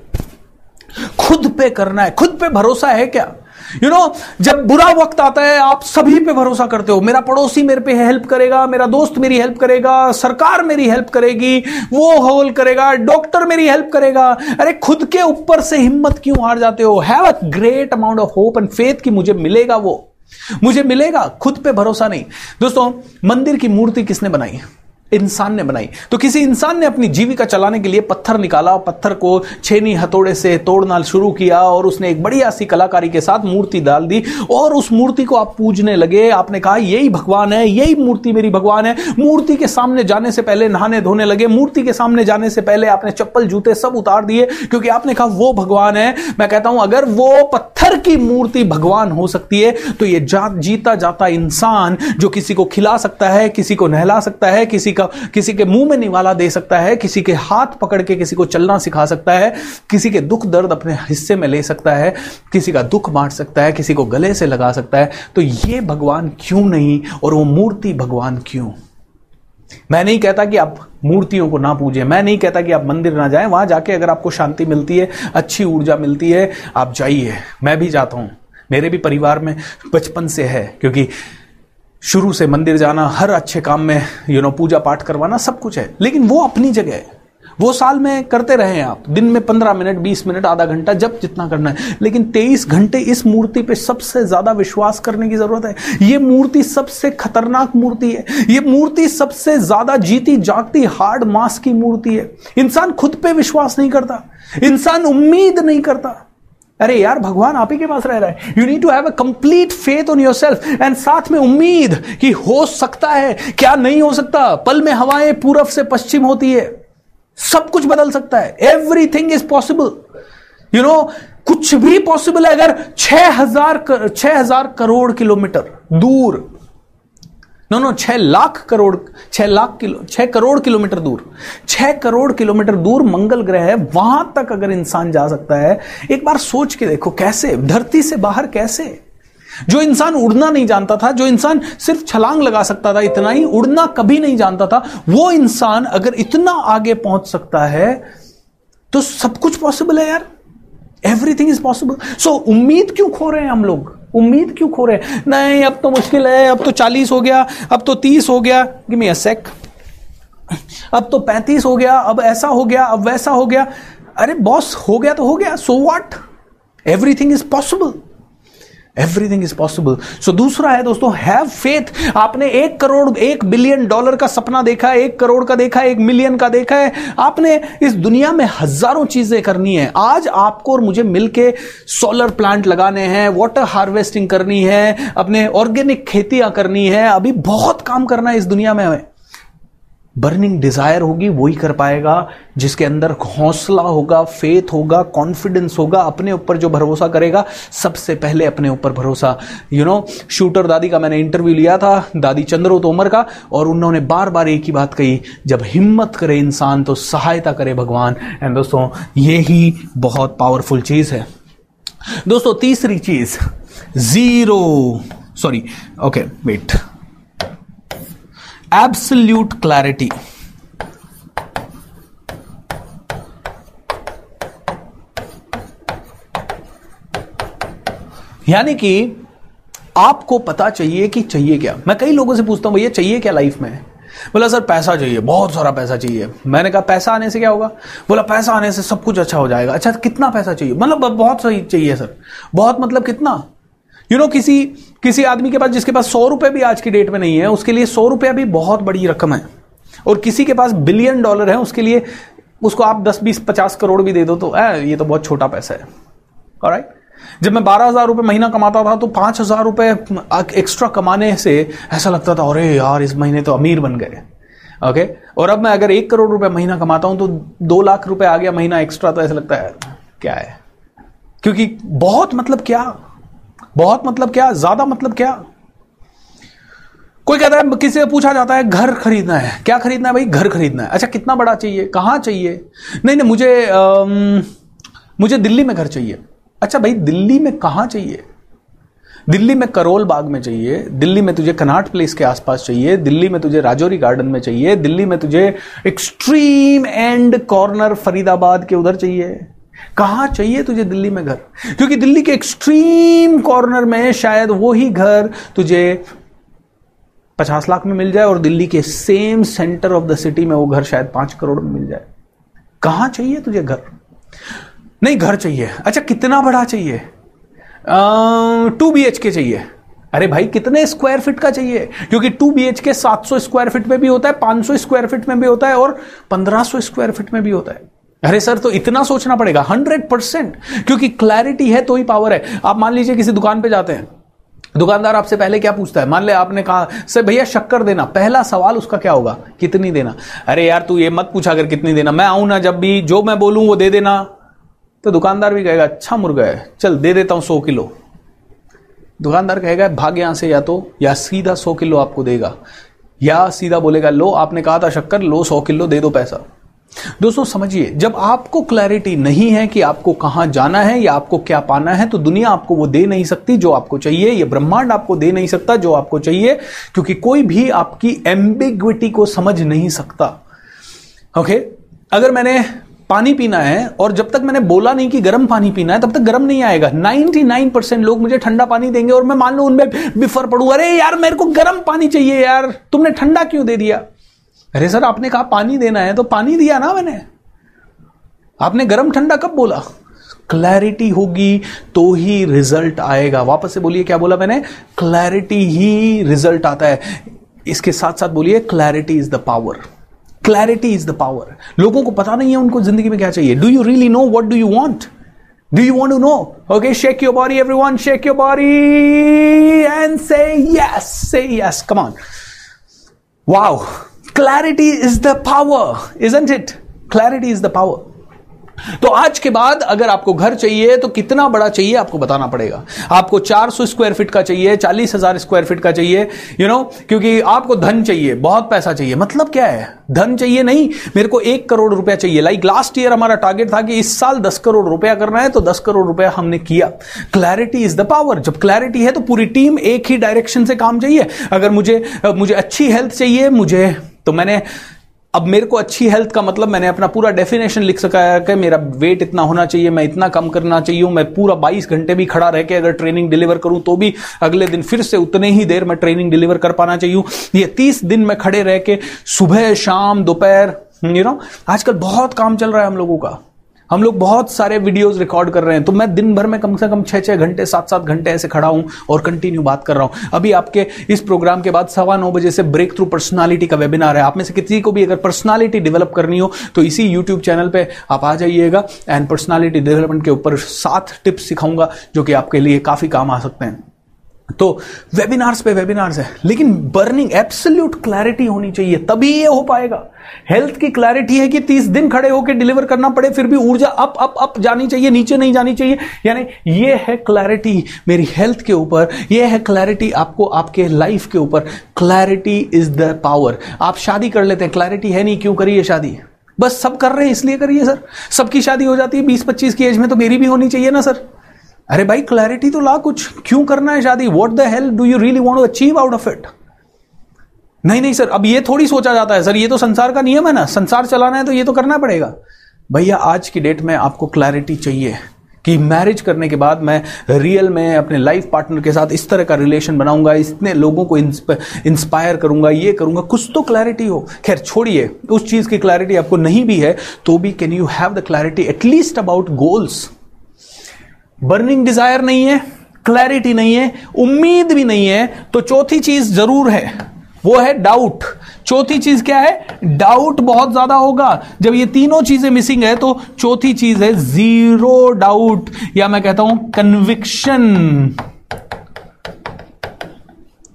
खुद पे करना है। खुद पे भरोसा है क्या? यू नो जब बुरा वक्त आता है, आप सभी पे भरोसा करते हो। मेरा पड़ोसी मेरे पे हेल्प करेगा, मेरा दोस्त मेरी हेल्प करेगा, सरकार मेरी हेल्प करेगी, वो होल करेगा डॉक्टर मेरी हेल्प करेगा। अरे, खुद के ऊपर से हिम्मत क्यों हार जाते हो? Have a great amount of hope and faith कि मुझे मिलेगा वो। मुझे मिलेगा, खुद पे भरोसा नहीं। दोस्तों, मंदिर की मूर्ति किसने बनाई? इंसान ने बनाई। तो किसी इंसान ने अपनी जीविका चलाने के लिए पत्थर निकाला, पत्थर को छेनी हथौड़े से तोड़ना शुरू किया और उसने एक बढ़िया सी कलाकारी के साथ मूर्ति डाल दी और उस मूर्ति को आप पूजने लगे। आपने कहा, यही भगवान है, यही मूर्ति मेरी भगवान है। मूर्ति के सामने जाने से पहले नहाने धोने लगे। मूर्ति के सामने जाने से पहले आपने चप्पल, जूते सब उतार दिए क्योंकि आपने कहा, वो भगवान है। मैं कहता हूँ, अगर वो पत्थर की मूर्ति भगवान हो सकती है तो ये जीता जाता इंसान जो किसी को खिला सकता है, किसी को नहला सकता है, किसी का किसी के मुँह में निवाला दे सकता है, किसी के हाथ पकड़ के किसी को चलना सिखा सकता है, किसी के दुख दर्द अपने हिस्से में ले सकता है, किसी का दुख बांट सकता है, किसी को गले से लगा सकता है। तो ये भगवान क्यों नहीं और वो मूर्ति भगवान क्यों? मैं नहीं कहता कि आप मूर्तियों को ना पूजें, मैं नहीं कहता कि आप मंदिर ना जाएँ, वहाँ जाके अगर आपको शांति मिलती है, अच्छी ऊर्जा मिलती है, आप जाइए, मैं भी जाता हूँ, मेरे भी परिवार में बचपन से है, क्योंकि शुरू से मंदिर जाना, हर अच्छे काम में यू नो पूजा पाठ करवाना, सब कुछ है। लेकिन वो अपनी जगह है। वो साल में करते रहे आप। दिन में पंद्रह मिनट, बीस मिनट, आधा घंटा, जब जितना करना है। लेकिन तेईस घंटे इस मूर्ति पे सबसे ज़्यादा विश्वास करने की ज़रूरत है। ये मूर्ति सबसे खतरनाक मूर्ति है। ये मूर्ति सबसे ज़्यादा जीती जागती हार्ड मास की मूर्ति है। इंसान खुद पे विश्वास नहीं करता। इंसान उम्मीद नहीं करता। अरे यार, भगवान आप ही के पास रह रहा है। You need to have a complete faith on yourself and साथ में उम्मीद कि हो सकता है, क्या नहीं हो सकता। पल में हवाएँ पूरब से पश्चिम होती है। सब कुछ बदल सकता है। Everything is possible you know कुछ भी पॉसिबल है अगर छह हज़ार छह हज़ार करोड़ किलोमीटर दूर। नो नो छह लाख करोड़, छह लाख किलो, छह करोड़ किलोमीटर दूर। छह करोड़ किलोमीटर दूर मंगल ग्रह है, वहाँ तक अगर इंसान जा सकता है, एक बार सोच के देखो कैसे, धरती से बाहर कैसे? जो इंसान उड़ना नहीं जानता था, जो इंसान सिर्फ़ छलांग लगा सकता था, इतना ही उड़ना कभी नहीं जानता था, वो इंसान अगर इतना आगे पहुँच सकता है तो सब कुछ पॉसिबल है यार। एवरीथिंग इज़ पॉसिबल सो उम्मीद क्यों खो रहे हैं हम लोग? उम्मीद क्यों खो रहे हैं? नहीं, अब तो मुश्किल है, अब तो चालीस हो गया, अब तो तीस हो गया। गिव मी अ सेक अब तो पैंतीस हो गया, अब ऐसा हो गया, अब वैसा हो गया। अरे बॉस हो गया तो हो गया so what everything is possible everything is possible so दूसरा है दोस्तों हैव फेथ आपने एक करोड़, एक बिलियन डॉलर का सपना देखा है, एक करोड़ का देखा है, एक मिलियन का देखा है। आपने इस दुनिया में हज़ारों चीज़ें करनी है। आज आपको और मुझे मिलके सोलर प्लांट लगाने हैं वाटर हार्वेस्टिंग करनी है, अपने ऑर्गेनिक खेतियाँ करनी है। अभी बहुत काम करना है इस दुनिया में हमें। बर्निंग डिज़ायर होगी, वही कर पाएगा, जिसके अंदर हौसला होगा फेथ होगा कॉन्फिडेंस होगा, अपने ऊपर जो भरोसा करेगा, सबसे पहले अपने ऊपर भरोसा। यू नो शूटर दादी का मैंने इंटरव्यू लिया था, दादी चंद्रो तोमर का, और उन्होंने बार बार एक ही बात कही, जब हिम्मत करे इंसान तो सहायता करे भगवान। एंड दोस्तों, ये ही बहुत पावरफुल चीज़ है। दोस्तों, तीसरी चीज़ zero sorry okay wait absolute clarity यानी कि आपको पता चाहिए कि चाहिए क्या। मैं कई लोगों से पूछता हूँ, भैया, चाहिए क्या लाइफ में? बोला, सर, पैसा चाहिए, बहुत सारा पैसा चाहिए। मैंने कहा, पैसा आने से क्या होगा? बोला, पैसा आने से सब कुछ अच्छा हो जाएगा। अच्छा कितना पैसा चाहिए? मतलब बहुत सही चाहिए, सर। बहुत मतलब कितना? यू नो किसी किसी आदमी के पास जिसके पास सौ रुपए भी आज की डेट में नहीं है उसके लिए सौ रुपया भी बहुत बड़ी रकम है। और किसी के पास बिलियन डॉलर है उसके लिए उसको आप दस बीस पचास करोड़ भी दे दो तो ए, ये तो बहुत छोटा पैसा है। राइट जब मैं बारह हज़ार रुपए महीना कमाता था तो पाँच हज़ार रुपए एक्स्ट्रा कमाने से ऐसा लगता था अरे यार इस महीने तो अमीर बन गए। Okay okay? और अब मैं अगर एक करोड़ रुपए महीना कमाता हूँ तो दो लाख रुपए आ गया महीना एक्स्ट्रा तो ऐसा लगता है क्या है? क्योंकि बहुत मतलब क्या? बहुत मतलब क्या ज़्यादा मतलब क्या? कोई कहता है किसी से पूछा जाता है घर खरीदना है। क्या खरीदना है भाई? घर खरीदना है। अच्छा कितना बड़ा चाहिए? कहाँ चाहिए? नहीं नहीं मुझे आम, मुझे दिल्ली में घर चाहिए। अच्छा भाई दिल्ली में कहाँ चाहिए? दिल्ली में करोल बाग में चाहिए। दिल्ली में तुझे कनाट प्लेस के आसपास चाहिए। दिल्ली में तुझे राजौरी गार्डन में चाहिए। दिल्ली में तुझे एक्सट्रीम एंड कॉर्नर फरीदाबाद के उधर चाहिए। कहाँ चाहिए तुझे दिल्ली में घर? क्योंकि दिल्ली के एक्सट्रीम कॉर्नर में शायद वो ही घर तुझे पचास लाख में मिल जाए और दिल्ली के same centre of the city में वो घर शायद पाँच करोड़ में मिल जाए। कहाँ चाहिए तुझे घर? नहीं, घर चाहिए। अच्छा कितना बड़ा चाहिए? टू बी एच के चाहिए। अरे भाई, कितने स्क्वायर फीट का चाहिए? क्योंकि टू बी एच के सात सौ स्क्वायर फीट में भी होता है, पाँच सौ स्क्वायर फीट में भी होता है और पंद्रह सौ स्क्वायर फीट में भी होता है। अरे सर तो इतना सोचना पड़ेगा हंड्रेड परसेंट क्योंकि क्लैरिटी है तो ही पावर है। आप मान लीजिए किसी दुकान पे जाते हैं। दुकानदार आपसे पहले क्या पूछता है? मान ले आपने कहा, सर भैया, शक्कर देना। पहला सवाल उसका क्या होगा? कितनी देना? अरे यार, तू ये मत पूछा कर कितनी देना। मैं आऊँ ना, जब भी जो मैं बोलूँ, वो दे देना। तो दुकानदार भी कहेगा अच्छा मुर्गा है, चल दे देता हूँ सौ किलो। दुकानदार कहेगा, भाग यहाँ से या तो या सीधा सौ किलो आपको देगा। या सीधा बोलेगा, लो, आपने कहा था शक्कर, लो सौ किलो, दे दो पैसा। दोस्तों, समझिए, जब आपको क्लैरिटी नहीं है कि आपको कहाँ जाना है या आपको क्या पाना है तो दुनिया आपको वो दे नहीं सकती जो आपको चाहिए, ये ब्रह्मांड आपको दे नहीं सकता जो आपको चाहिए, क्योंकि कोई भी आपकी एम्बिग्विटी को समझ नहीं सकता। ओके अगर मैंने पानी पीना है, और जब तक मैंने बोला नहीं कि गर्म पानी पीना है, तब तक गर्म नहीं आएगा। 99 परसेंट लोग मुझे ठंडा पानी देंगे, और मैं मान लो उनमें बिफर पड़ू अरे यार, मेरे को गर्म पानी चाहिए यार, तुमने ठंडा क्यों दे दिया? अरे सर आपने कहा पानी देना है तो पानी दिया ना मैंने। आपने गर्म ठंडा कब बोला? क्लैरिटी होगी तो ही रिज़ल्ट आएगा। वापस से बोलिए क्या बोला मैंने? क्लैरिटी ही रिज़ल्ट आता है। इसके साथ साथ बोलिए clarity is the power clarity is the power लोगों को पता नहीं है उनको ज़िंदगी में क्या चाहिए। Do you really know what do you want do you want to know okay shake your body, every Shake your body and say से Say yes. Come on. Wow. Clarity is the power, isn't it clarity is the power तो आज के बाद अगर आपको घर चाहिए तो कितना बड़ा चाहिए आपको बताना पड़ेगा। आपको 400 स्क्वायर फीट का चाहिए चालीस हज़ार स्क्वायर फीट का चाहिए यू you नो know, क्योंकि आपको धन चाहिए बहुत पैसा चाहिए। मतलब क्या है? धन चाहिए नहीं मेरे को एक करोड़ रुपया चाहिए। लाइक लास्ट ईयर हमारा टारगेट था कि इस साल दस करोड़ रुपया करना है तो दस करोड़ रुपया हमने किया। क्लैरिटी इज़ द पावर जब क्लैरिटी है तो पूरी टीम एक ही डायरेक्शन से काम चाहिए। अगर मुझे मुझे अच्छी हेल्थ चाहिए मुझे तो मैंने, अब मेरे को अच्छी हेल्थ का मतलब मैंने अपना पूरा डेफिनेशन लिख सका है कि मेरा वेट इतना होना चाहिए, मैं इतना कम करना चाहिए मैं पूरा 22 घंटे भी खड़ा रह के अगर ट्रेनिंग डिलीवर करूँ तो भी अगले दिन फिर से उतने ही देर में ट्रेनिंग डिलीवर कर पाना चाहिए ये तीस दिन में खड़े रह के सुबह, शाम, दोपहर यू नो आजकल बहुत काम चल रहा है हम लोगों का। हम लोग बहुत सारे वीडियोस रिकॉर्ड कर रहे हैं तो मैं दिन भर में कम से कम छह छह घंटे सात सात घंटे ऐसे खड़ा हूँ और कंटिन्यू बात कर रहा हूँ। अभी आपके इस प्रोग्राम के बाद सवा नौ बजे से ब्रेक थ्रू पर्सनालिटी का वेबिनार है। आप में से किसी को भी अगर पर्सनालिटी डेवलप करनी हो तो इसी यूट्यूब चैनल पर आप आ जाइएगा एंड पर्सनैलिटी डेवलपमेंट के ऊपर सात टिप्स सिखाऊँगा, जो कि आपके लिए काफ़ी काम आ सकते हैं। तो वेबिनार्स पे वेबिनार्स है। लेकिन बर्निंग एब्सोल्यूट क्लैरिटी होनी चाहिए, तभी ये हो पाएगा। हेल्थ की क्लैरिटी है कि तीस दिन खड़े होकर डिलीवर करना पड़े, फिर भी ऊर्जा अप अप अप जानी चाहिए, नीचे नहीं जानी चाहिए। यानी ये है क्लैरिटी मेरी हेल्थ के ऊपर, ये है क्लैरिटी आपको आपके लाइफ के ऊपर। क्लैरिटी इज़ द पावर आप शादी कर लेते हैं क्लैरिटी है नहीं, क्यों करिए शादी? बस सब कर रहे हैं, इसलिए करिए, सर। सबकी शादी हो जाती है, बीस पच्चीस की एज में तो मेरी भी होनी चाहिए ना, सर। अरे भाई क्लैरिटी तो ला कुछ। क्यों करना है शादी? What the help do you really want to achieve out of it नहीं नहीं सर अब ये थोड़ी सोचा जाता है। सर ये तो संसार का नियम है ना। संसार चलाना है तो ये तो करना पड़ेगा। भैया, आज की डेट में आपको क्लैरिटी चाहिए कि मैरिज करने के बाद मैं रियल में अपने लाइफ पार्टनर के साथ इस तरह का रिलेशन बनाऊँगा, इतने लोगों को इंस्पायर करूँगा, ये करूँगा। कुछ तो क्लैरिटी हो। खैर, छोड़िए, उस चीज़ की क्लैरिटी आपको नहीं भी है तो भी can you have the clarity at least about goals burning desire नहीं है क्लैरिटी नहीं है, उम्मीद भी नहीं है तो चौथी चीज़ ज़रूर है, वो है डाउट चौथी चीज़ क्या है? डाउट बहुत ज़्यादा होगा। जब ये तीनों चीज़ें मिसिंग है तो चौथी चीज़ है ज़ीरो डाउट या मैं कहता हूँ कन्विक्शन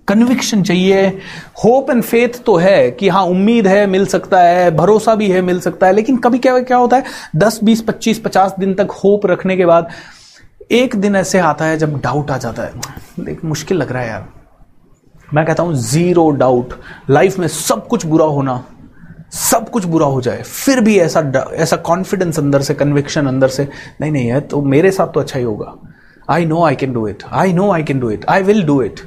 कन्विक्शन चाहिए। होप एंड फेथ तो है कि हाँ उम्मीद है, मिल सकता है, भरोसा भी है, मिल सकता है, लेकिन कभी क्या क्या होता है? दस, बीस, पच्चीस, पचास दिन तक होप रखने के बाद एक दिन ऐसे आता है जब डाउट आ जाता है। देख, मुश्किल लग रहा है यार। मैं कहता हूँ ज़ीरो डाउट लाइफ में सब कुछ बुरा होना, सब कुछ बुरा हो जाए, फिर भी ऐसा ऐसा कॉन्फिडेंस अंदर से कन्विक्शन अंदर से, नहीं नहीं है तो मेरे साथ तो अच्छा ही होगा। I know I can do it I know I can do it I will do it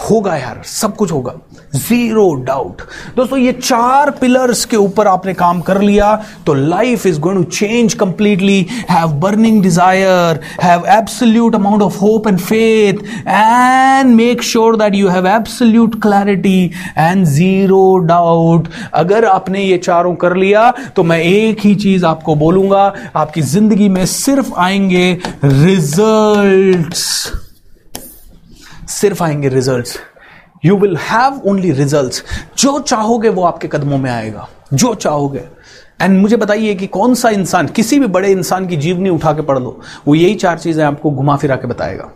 होगा यार, सब कुछ होगा। ज़ीरो डाउट दोस्तों, ये चार पिलर्स के ऊपर आपने काम कर लिया तो life is going to change completely have burning desire have absolute amount of hope and faith and make sure that you have absolute clarity and zero doubt अगर आपने ये चारों कर लिया तो मैं एक ही चीज़ आपको बोलूँगा, आपकी ज़िंदगी में सिर्फ़ आएँगे रिजल्ट्स सिर्फ़ आएँगे result you will have only result जो चाहोगे वो आपके कदमों में आएगा. जो चाहोगे. एंड मुझे बताइए कि कौन सा इंसान, किसी भी बड़े इंसान की जीवनी उठा के पढ़ लो, वो यही चार चीज़ें आपको घुमा फिरा के बताएगा.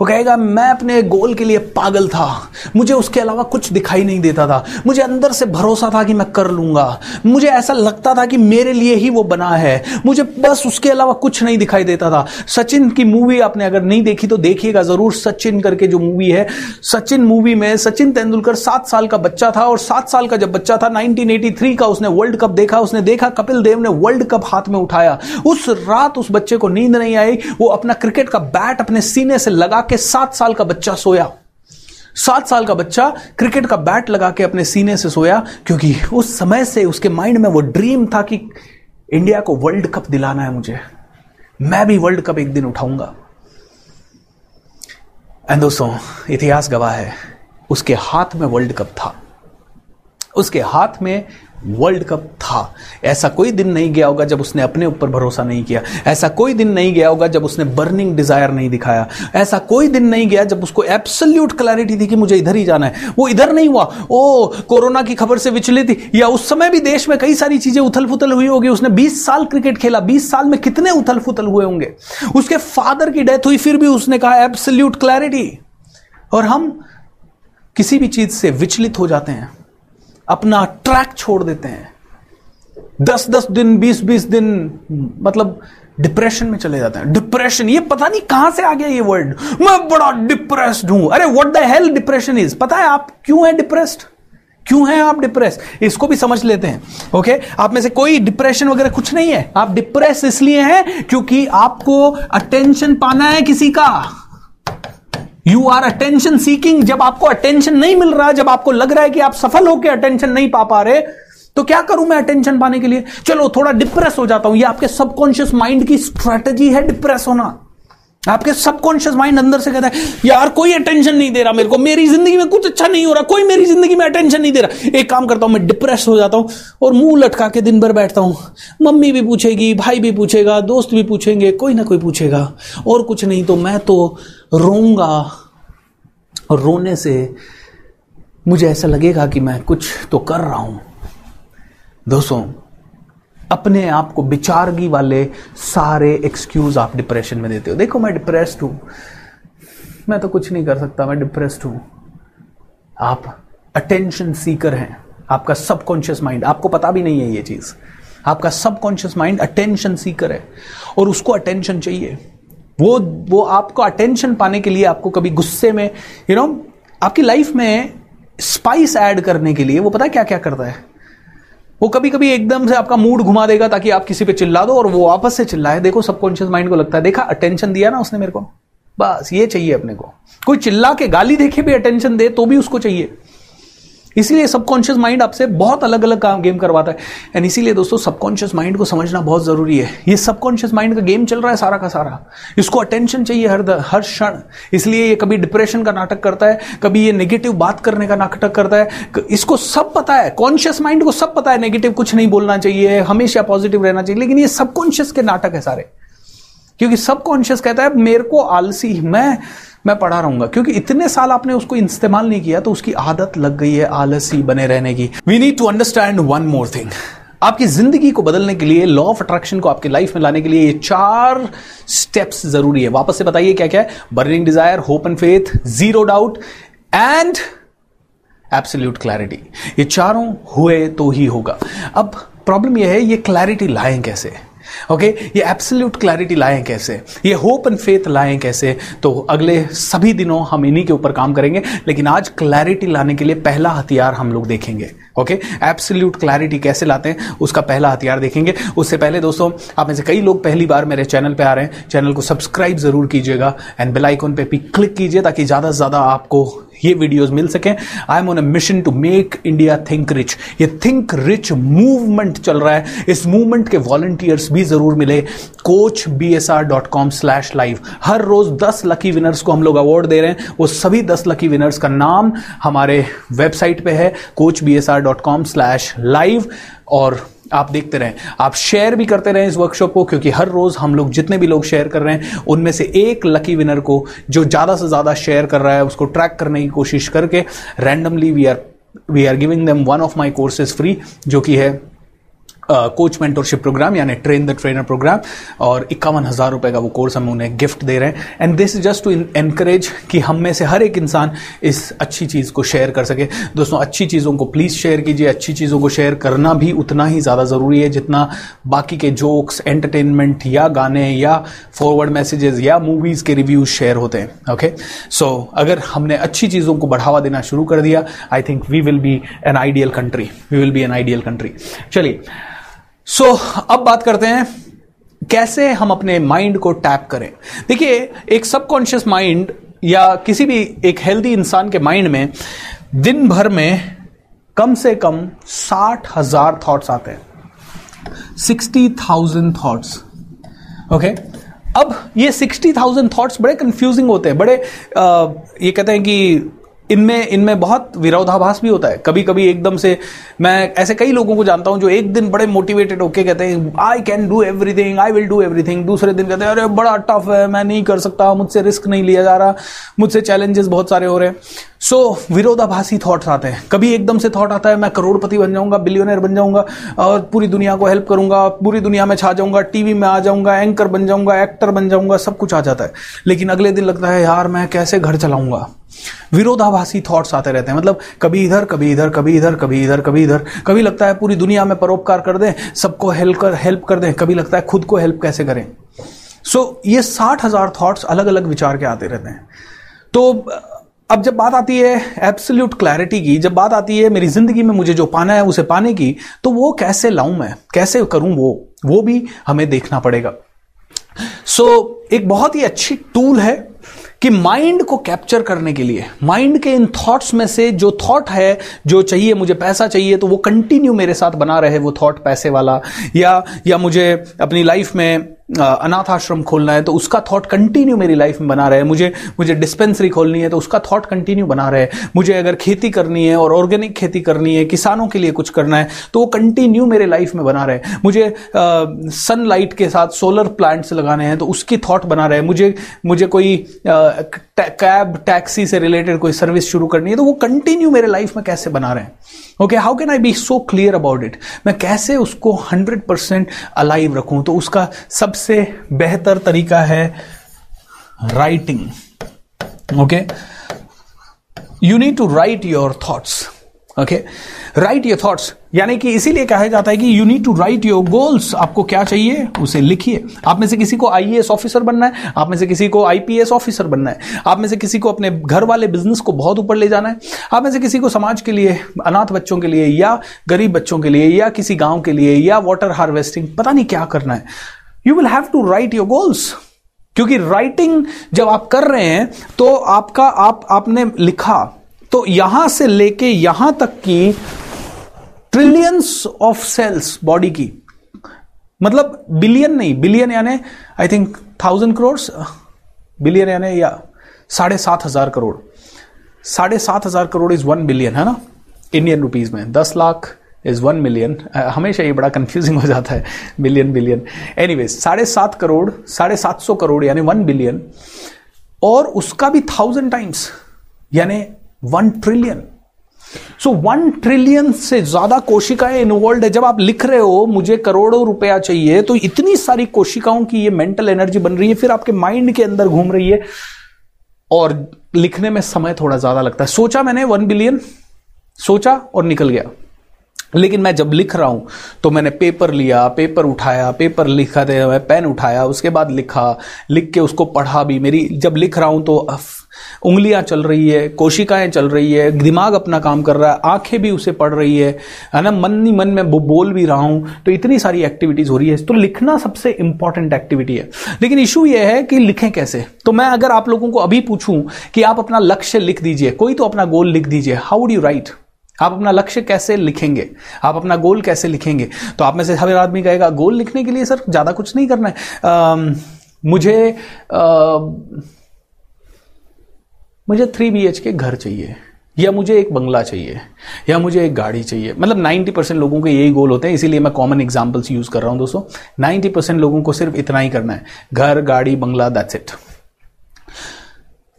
वो कहेगा, मैं अपने गोल के लिए पागल था। मुझे उसके अलावा कुछ दिखाई नहीं देता था। मुझे अंदर से भरोसा था कि मैं कर लूँगा। मुझे ऐसा लगता था कि मेरे लिए ही वो बना है। मुझे बस उसके अलावा कुछ नहीं दिखाई देता था। सचिन की मूवी आपने अगर नहीं देखी तो देखिएगा ज़रूर सचिन करके जो मूवी है। सचिन मूवी में सचिन तेंदुलकर सात साल का बच्चा था और सात साल का जब बच्चा था 1983 का उसने वर्ल्ड कप देखा, उसने देखा, कपिल देव ने वर्ल्ड कप हाथ में उठाया। उस रात उस बच्चे को नींद नहीं आई। वो अपना क्रिकेट का बैट अपने सीने से लगा के सात साल का बच्चा सोया। सात साल का बच्चा क्रिकेट का बैट लगा के अपने सीने से सोया, क्योंकि उस समय से उसके माइंड में वो ड्रीम था कि इंडिया को वर्ल्ड कप दिलाना है मुझे। मैं भी वर्ल्ड कप एक दिन उठाऊँगा। एंड दोस्तों, इतिहास गवाह है, उसके हाथ में वर्ल्ड कप था। उसके हाथ में वर्ल्ड कप था। ऐसा कोई दिन नहीं गया होगा जब उसने अपने ऊपर भरोसा नहीं किया। ऐसा कोई दिन नहीं गया होगा जब उसने बर्निंग डिज़ायर नहीं दिखाया। ऐसा कोई दिन नहीं गया जब उसको एब्सोल्यूट क्लैरिटी थी कि मुझे इधर ही जाना है। वो इधर नहीं हुआ। ओ, कोरोना की खबर से विचलित या उस समय भी देश में कई सारी चीज़ें उथल फुथल हुई होगी। उसने बीस साल क्रिकेट खेला। बीस साल में कितने उथल फुथल हुए होंगे? उसके फादर की डेथ हुई, फिर भी उसने कहा एब्सोल्यूट क्लैरिटी और हम किसी भी चीज़ से विचलित हो जाते हैं। अपना ट्रैक छोड़ देते हैं। दस दस दिन बीस बीस दिन मतलब डिप्रेशन में चले जाते हैं। डिप्रेशन ये पता नहीं कहाँ से आ गया ये वर्ड मैं बड़ा डिप्रेस्ड हूँ। अरे what the hell depression is पता है आप क्यों है डिप्रेस्ड क्यों है आप डिप्रेस इसको भी समझ लेते हैं। ओके आप में से कोई डिप्रेशन वगैरह कुछ नहीं है। आप डिप्रेस इसलिए हैं क्योंकि आपको अटेंशन पाना है किसी का। यू आर अटेंशन सीकिंग जब आपको अटेंशन नहीं मिल रहा, जब आपको लग रहा है कि आप सफल होकर अटेंशन नहीं पा पा रहे तो क्या करूँ मैं अटेंशन पाने के लिए? चलो, थोड़ा डिप्रेस हो जाता हूँ। ये आपके सबकॉन्शियस माइंड की स्ट्रेटजी है डिप्रेस होना। आपके सबकॉन्शियस माइंड अंदर से कहता है, यार, कोई अटेंशन नहीं दे रहा मेरे को। मेरी ज़िंदगी में कुछ अच्छा नहीं हो रहा। कोई मेरी ज़िंदगी में अटेंशन नहीं दे रहा। एक काम करता हूँ, मैं डिप्रेस हो जाता हूँ और मुँह लटका के दिन भर बैठता हूँ। मम्मी भी पूछेगी, भाई भी पूछेगा, दोस्त भी पूछेंगे, कोई ना कोई पूछेगा। और कुछ नहीं तो मैं तो रोऊँगा और रोने से मुझे ऐसा लगेगा कि मैं कुछ तो कर रहा हूँ। दोस्तों, अपने आप को विचारगी वाले सारे एक्सक्यूज आप डिप्रेशन में देते हो। देखो, मैं डिप्रेस्ड हूँ। मैं तो कुछ नहीं कर सकता, मैं डिप्रेस्ड हूँ। आप अटेंशन सीकर हैं। आपका सबकॉन्शियस माइंड आपको पता भी नहीं है ये चीज़। आपका सबकॉन्शियस माइंड अटेंशन सीकर है। और उसको अटेंशन चाहिए। वो वो आपको अटेंशन पाने के लिए आपको कभी गुस्से में यू you नो know, आपकी लाइफ में स्पाइस ऐड करने के लिए वो पता है क्या क्या करता है? वो कभी कभी एकदम से आपका मूड घुमा देगा ताकि आप किसी पे चिल्ला दो और वो वापस से चिल्लाए देखो सबकॉन्शियस माइंड को लगता है देखा अटेंशन दिया ना उसने मेरे को। बस ये चाहिए अपने को। कोई चिल्ला के गाली देखे भी अटेंशन दे तो भी उसको चाहिए। इसीलिए सबकॉन्शियस माइंड आपसे बहुत अलग अलग काम गेम करवाता है। एंड इसीलिए दोस्तों सबकॉन्शियस माइंड को समझना बहुत ज़रूरी है। ये सबकॉन्शियस माइंड का गेम चल रहा है सारा का सारा। इसको अटेंशन चाहिए हर हर क्षण। इसलिए ये कभी डिप्रेशन का नाटक करता है, कभी ये नेगेटिव बात करने का नाटक करता है। इसको सब पता है। कॉन्शियस माइंड को सब पता है। नेगेटिव कुछ नहीं बोलना चाहिए, हमेशा पॉजिटिव रहना चाहिए। लेकिन ये सबकॉन्शियस के नाटक है सारे। क्योंकि सबकॉन्शियस कहता है, मेरे को आलसी, मैं मैं पढ़ा रहूँगा। क्योंकि इतने साल आपने उसको इस्तेमाल नहीं किया तो उसकी आदत लग गई है आलसी बने रहने की। We need to understand one more thing आपकी ज़िंदगी को बदलने के लिए लॉ ऑफ़ अट्रैक्शन को आपकी लाइफ में लाने के लिए ये चार स्टेप्स ज़रूरी है। वापस से बताइए क्या क्या है? Burning desire hope and faith zero doubt and absolute clarity ये चारों हुए तो ही होगा। अब प्रॉब्लम यह है, ये क्लैरिटी लाएँ कैसे? ओके? ये एब्सोल्यूट क्लैरिटी लाएँ कैसे? ये होप एंड फेथ लाएँ कैसे? तो अगले सभी दिनों हम इन्हीं के ऊपर काम करेंगे, लेकिन आज क्लैरिटी लाने के लिए पहला हथियार हम लोग देखेंगे। ओके एब्सोल्यूट क्लैरिटी कैसे लाते हैं? उसका पहला हथियार देखेंगे। उससे पहले दोस्तों, आप में से कई लोग पहली बार मेरे चैनल पे आ रहे हैं। चैनल को सब्सक्राइब ज़रूर कीजिएगा एंड बेल आइकन पे भी क्लिक कीजिए ताकि ज़्यादा से ज़्यादा आपको ये वीडियोस मिल सके। I am on a mission to make India think rich ये थिंक रिच मूवमेंट चल रहा है। इस मूवमेंट के वॉलंटियर्स भी ज़रूर मिले। Coach B S R dot com slash live हर रोज दस लकी विनर्स को हम लोग अवार्ड दे रहे हैं। वो सभी दस लकी विनर्स का नाम हमारे वेबसाइट पे है। Coach B S R dot com slash live और आप देखते रहें। आप शेयर भी करते रहें इस वर्कशॉप को, क्योंकि हर रोज हम लोग जितने भी लोग शेयर कर रहे हैं, उनमें से एक लकी विनर को, जो ज़्यादा से ज़्यादा शेयर कर रहा है, उसको ट्रैक करने की कोशिश करके randomly we are we are giving them one of my courses free जो कि है कोच मेंटोरशिप प्रोग्राम यानी ट्रेन द ट्रेनर प्रोग्राम और इक्यावन हज़ार रुपए का वो कोर्स हम उन्हें गिफ्ट दे रहे हैं। And this is just to encourage कि हम में से हर एक इंसान इस अच्छी चीज़ को शेयर कर सके। दोस्तों, अच्छी चीज़ों को प्लीज़ शेयर कीजिए, अच्छी चीज़ों को शेयर करना भी उतना ही ज़्यादा ज़रूरी है जितना बाकी के जोक्स एंटरटेनमेंट या गाने या फॉरवर्ड मैसेजेस या मूवीज़ के रिव्यूज़ शेयर होते हैं। ओके सो अगर हमने अच्छी चीज़ों को बढ़ावा देना शुरू कर दिया I think we will be an ideal country we will be an ideal country चलिए सो so, अब बात करते हैं कैसे हम अपने माइंड को टैप करें? देखिए एक सबकॉन्शियस माइंड या किसी भी एक हेल्दी इंसान के माइंड में दिन भर में कम से कम साठ हज़ार थॉट्स आते हैं। सिक्सटी थाउज़ेंड थॉट्स ओके अब ये सिक्सटी थाउज़ेंड थॉट्स बड़े कंफ्यूजिंग होते हैं बड़े आ, ये कहते हैं कि इनमें इनमें बहुत विरोधाभास भी होता है। कभी कभी एकदम से मैं ऐसे कई लोगों को जानता हूँ जो एक दिन बड़े मोटिवेटेड होके कहते हैं I can do everything I will do everything दूसरे दिन कहते हैं अरे बड़ा टफ है मैं नहीं कर सकता मुझसे रिस्क नहीं लिया जा रहा मुझसे चैलेंजेस बहुत सारे हो रहे हैं. सो so, विरोधाभासी थॉट्स आते हैं। कभी एकदम से थॉट आता है मैं करोड़पति बन जाऊँगा बिलियनर बन जाऊँगा और पूरी दुनिया को हेल्प करूँगा पूरी दुनिया में छा जाऊँगा टीवी में आ जाऊँगा एंकर बन जाऊँगा एक्टर बन जाऊँगा सब कुछ आ जाता है। लेकिन अगले दिन लगता है यार मैं कैसे घर चलाऊँगा? विरोधाभासी थॉट्स आते रहते हैं। मतलब कभी इधर कभी इधर कभी इधर कभी इधर कभी इधर। कभी लगता है पूरी दुनिया में परोपकार कर दें सबको हेल्प कर हेल्प कर दें। कभी लगता है खुद को हेल्प कैसे करें। सो so, ये साठ हज़ार थॉट्स अलग अलग विचार के आते रहते हैं। तो अब जब बात आती है एब्सोल्यूट क्लैरिटी की जब बात आती है मेरी ज़िंदगी में मुझे जो पाना है उसे पाने की तो वो कैसे लाऊं मैं? कैसे करूँ वो? वो भी हमें देखना पड़ेगा। सो so, एक बहुत ही अच्छी टूल है कि माइंड को कैप्चर करने के लिए माइंड के इन थॉट्स में से जो थॉट है, जो चाहिए, मुझे पैसा चाहिए तो वो कंटिन्यू मेरे साथ बना रहे वो थॉट पैसे वाला, या या मुझे अपनी लाइफ में अनाथ आश्रम खोलना है तो उसका थॉट कंटिन्यू मेरी लाइफ में बना रहे मुझे मुझे डिस्पेंसरी खोलनी है तो उसका थॉट कंटिन्यू बना रहे मुझे अगर खेती करनी है और ऑर्गेनिक खेती करनी है, किसानों के लिए कुछ करना है तो वो कंटिन्यू मेरे लाइफ में बना रहे मुझे सनलाइट के साथ सोलर प्लांट्स लगाने हैं तो उसकी थॉट बना रहे मुझे मुझे कोई कैब टैक्सी से रिलेटेड कोई सर्विस शुरू करनी है तो वो कंटिन्यू मेरे लाइफ में कैसे बना रहे हैं? Okay how can I be so clear about it मैं कैसे उसको हंड्रेड परसेंट अलाइव रखूँ? तो उसका सबसे बेहतर तरीका है writing okay you need to write your thoughts okay write your thoughts यानी कि इसीलिए कहा जाता है कि you need to write your goals आपको क्या चाहिए? उसे लिखिए। आप में से किसी को आईएएस ऑफिसर बनना है, आप में से किसी को आईपीएस ऑफिसर बनना है, आप में से किसी को अपने घर वाले बिज़नेस को बहुत ऊपर ले जाना है, आप में से किसी को समाज के लिए, अनाथ बच्चों के लिए, या गरीब बच्चों के लिए, या किसी गाँव के लिए, या वाटर हार्वेस्टिंग पता नहीं क्या करना है। You will have to write your goals क्योंकि राइटिंग जब आप कर रहे हैं तो आपका, आप, आपने लिखा तो यहाँ से लेके यहाँ तक की ट्रिलियंस ऑफ़ सेल्स बॉडी की मतलब बिलियन नहीं बिलियन यानी I think thousand crore billion यानी या साढ़े सात हज़ार करोड़। साढ़े सात हज़ार करोड़ इज़ वन बिलियन है ना? इंडियन रुपीज़ में। दस लाख इज़ वन मिलियन हमेशा ये बड़ा कंफ्यूजिंग हो जाता है। बिलियन बिलियन एनीवेज साढ़े सात करोड़, साढ़े सात सौ करोड़, यानी वन बिलियन और उसका भी थाउज़ेंड टाइम्स यानी one trillion so one trillion से ज़्यादा कोशिकाएँ इन्वॉल्व है। जब आप लिख रहे हो, मुझे करोड़ों रुपया चाहिए तो इतनी सारी कोशिकाओं की ये मेंटल एनर्जी बन रही है, फिर आपके माइंड के अंदर घूम रही है। और लिखने में समय थोड़ा ज़्यादा लगता है। सोचा मैंने वन बिलियन सोचा और निकल गया। लेकिन मैं जब लिख रहा हूँ तो मैंने पेपर लिया पेपर उठाया पेपर लिखा थे पेन उठाया, उसके बाद लिखा, लिख के उसको पढ़ा भी। मेरी, जब लिख रहा हूँ तो उंगलियाँ चल रही है कोशिकाएँ चल रही है दिमाग अपना काम कर रहा है आँखें भी उसे पढ़ रही है है ना मन नहीं मन में बोल भी रहा हूँ तो इतनी सारी एक्टिविटीज़ हो रही है तो लिखना सबसे इंपॉर्टेंट एक्टिविटी है। लेकिन इशू यह है कि लिखें कैसे? तो मैं अगर आप लोगों को अभी पूछूँ कि आप अपना लक्ष्य लिख दीजिए कोई तो अपना गोल लिख दीजिए हाउ डू यू राइट आप अपना लक्ष्य कैसे लिखेंगे? आप अपना गोल कैसे लिखेंगे? तो आप में से हर आदमी कहेगा गोल लिखने के लिए सर ज़्यादा कुछ नहीं करना है। आ, मुझे आ, मुझे थ्री बी एच के घर चाहिए, या मुझे एक बंगला चाहिए, या मुझे एक गाड़ी चाहिए। मतलब 90 परसेंट लोगों के यही गोल होते हैं, इसीलिए मैं कॉमन एग्जाम्पल्स यूज़ कर रहा हूँ दोस्तों। 90 परसेंट लोगों को सिर्फ़ इतना ही करना है। घर, गाड़ी, बंगला दैट्स इट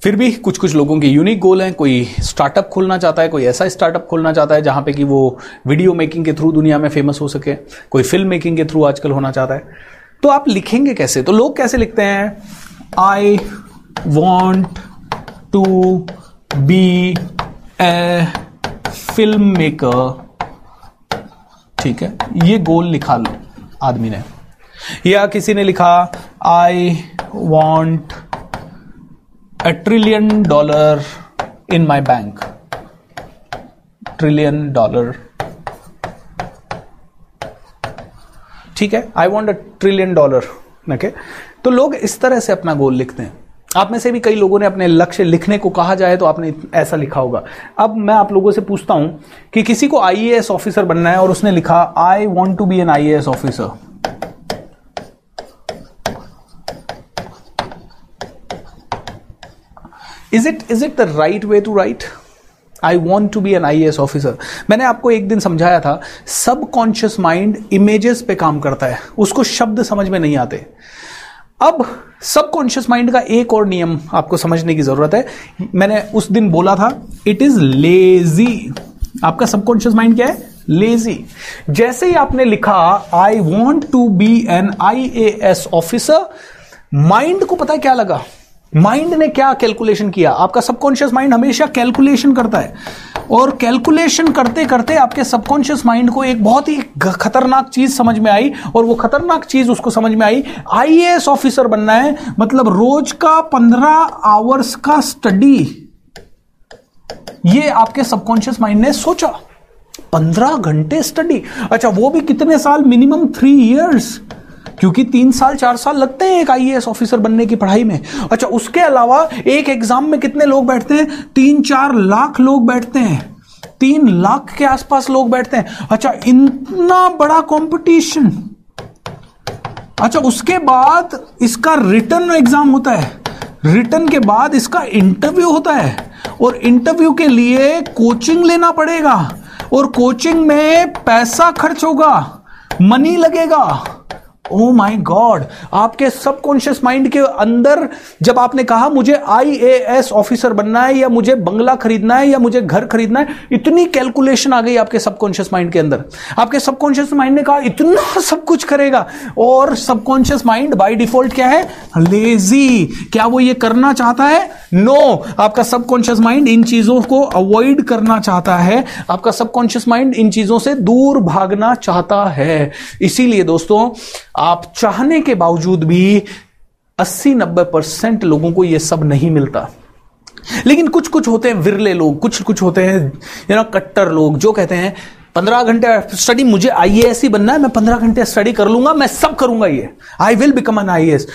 फिर भी कुछ कुछ लोगों के यूनिक गोल हैं। कोई स्टार्टअप खोलना चाहता है, कोई ऐसा स्टार्टअप खोलना चाहता है, जहाँ पे कि वो वीडियो मेकिंग के थ्रू दुनिया में फ़ेमस हो सके। कोई फ़िल्म मेकिंग के थ्रू आजकल होना चाहता है। तो आप लिखेंगे कैसे? तो लोग कैसे लिखते हैं? I want to be a film maker ठीक है, ये गोल लिखा लो आदमी ने। या किसी ने लिखा I want a trillion dollar in my bank trillion dollar ठीक है I want a trillion dollar okay तो लोग इस तरह से अपना गोल लिखते हैं। आप में से भी कई लोगों ने अपने लक्ष्य लिखने को कहा जाए तो आपने ऐसा लिखा होगा। अब मैं आप लोगों से पूछता हूँ कि किसी को आईएएस ऑफिसर बनना है और उसने लिखा I want to be an IAS officer is it is it the right way to write I want to be an I S officer मैंने आपको एक दिन समझाया था सबकॉन्शियस माइंड इमेजेस पे काम करता है। उसको शब्द समझ में नहीं आते। अब सबकॉन्शियस माइंड का एक और नियम आपको समझने की ज़रूरत है। मैंने उस दिन बोला था इट इज़ लेजी आपका सबकॉन्शियस माइंड क्या है? लेजी जैसे ही आपने लिखा I want to be an I A S officer mind को पता क्या लगा? माइंड ने क्या कैलकुलेशन किया? आपका सबकॉन्शियस माइंड हमेशा कैलकुलेशन करता है। और कैलकुलेशन करते करते आपके सबकॉन्शियस माइंड को एक बहुत ही खतरनाक चीज़ समझ में आई और वो खतरनाक चीज़ उसको समझ में आई। आईएएस ऑफिसर बनना है। मतलब रोज का पंद्रह आवर्स का स्टडी ये आपके सबकॉन्शियस माइंड ने सोचा। पंद्रह घंटे स्टडी अच्छा वो भी कितने साल? मिनिमम थ्री इयर्स क्योंकि तीन साल, चार साल लगते हैं एक आईएएस ऑफिसर बनने की पढ़ाई में। अच्छा उसके अलावा एक एग्ज़ाम में कितने लोग बैठते हैं? तीन, चार लाख लोग बैठते हैं। तीन लाख के आसपास लोग बैठते हैं। अच्छा इतना बड़ा कंपटीशन अच्छा उसके बाद इसका रिटर्न एग्ज़ाम होता है। रिटर्न के बाद इसका इंटरव्यू होता है। और इंटरव्यू के लिए कोचिंग लेना पड़ेगा। और कोचिंग में पैसा खर्च होगा। मनी लगेगा। ओ माय गॉड आपके सबकॉन्शियस माइंड के अंदर जब आपने कहा मुझे आईएएस ऑफिसर बनना है या मुझे बंगला खरीदना है या मुझे घर खरीदना है इतनी कैलकुलेशन आ गई आपके सबकॉन्शियस माइंड के अंदर। आपके सबकॉन्शियस माइंड ने कहा इतना सब कुछ करेगा। और सबकॉन्शियस माइंड बाय डिफ़ॉल्ट क्या है? लेजी क्या वो ये करना चाहता है? नो no, आपका सबकॉन्शियस माइंड इन चीज़ों को अवॉइड करना चाहता है। आपका सबकॉन्शियस माइंड इन चीज़ों से दूर भागना चाहता है। इसीलिए दोस्तों आप चाहने के बावजूद भी 80-90 परसेंट लोगों को यह सब नहीं मिलता। लेकिन कुछ कुछ होते हैं विरले लोग कुछ कुछ होते हैं यू नो कट्टर लोग, जो कहते हैं, पंद्रह घंटे स्टडी मुझे आईएएस ही बनना है, मैं पंद्रह घंटे स्टडी कर लूँगा, मैं सब करूँगा ये। I will become an IAS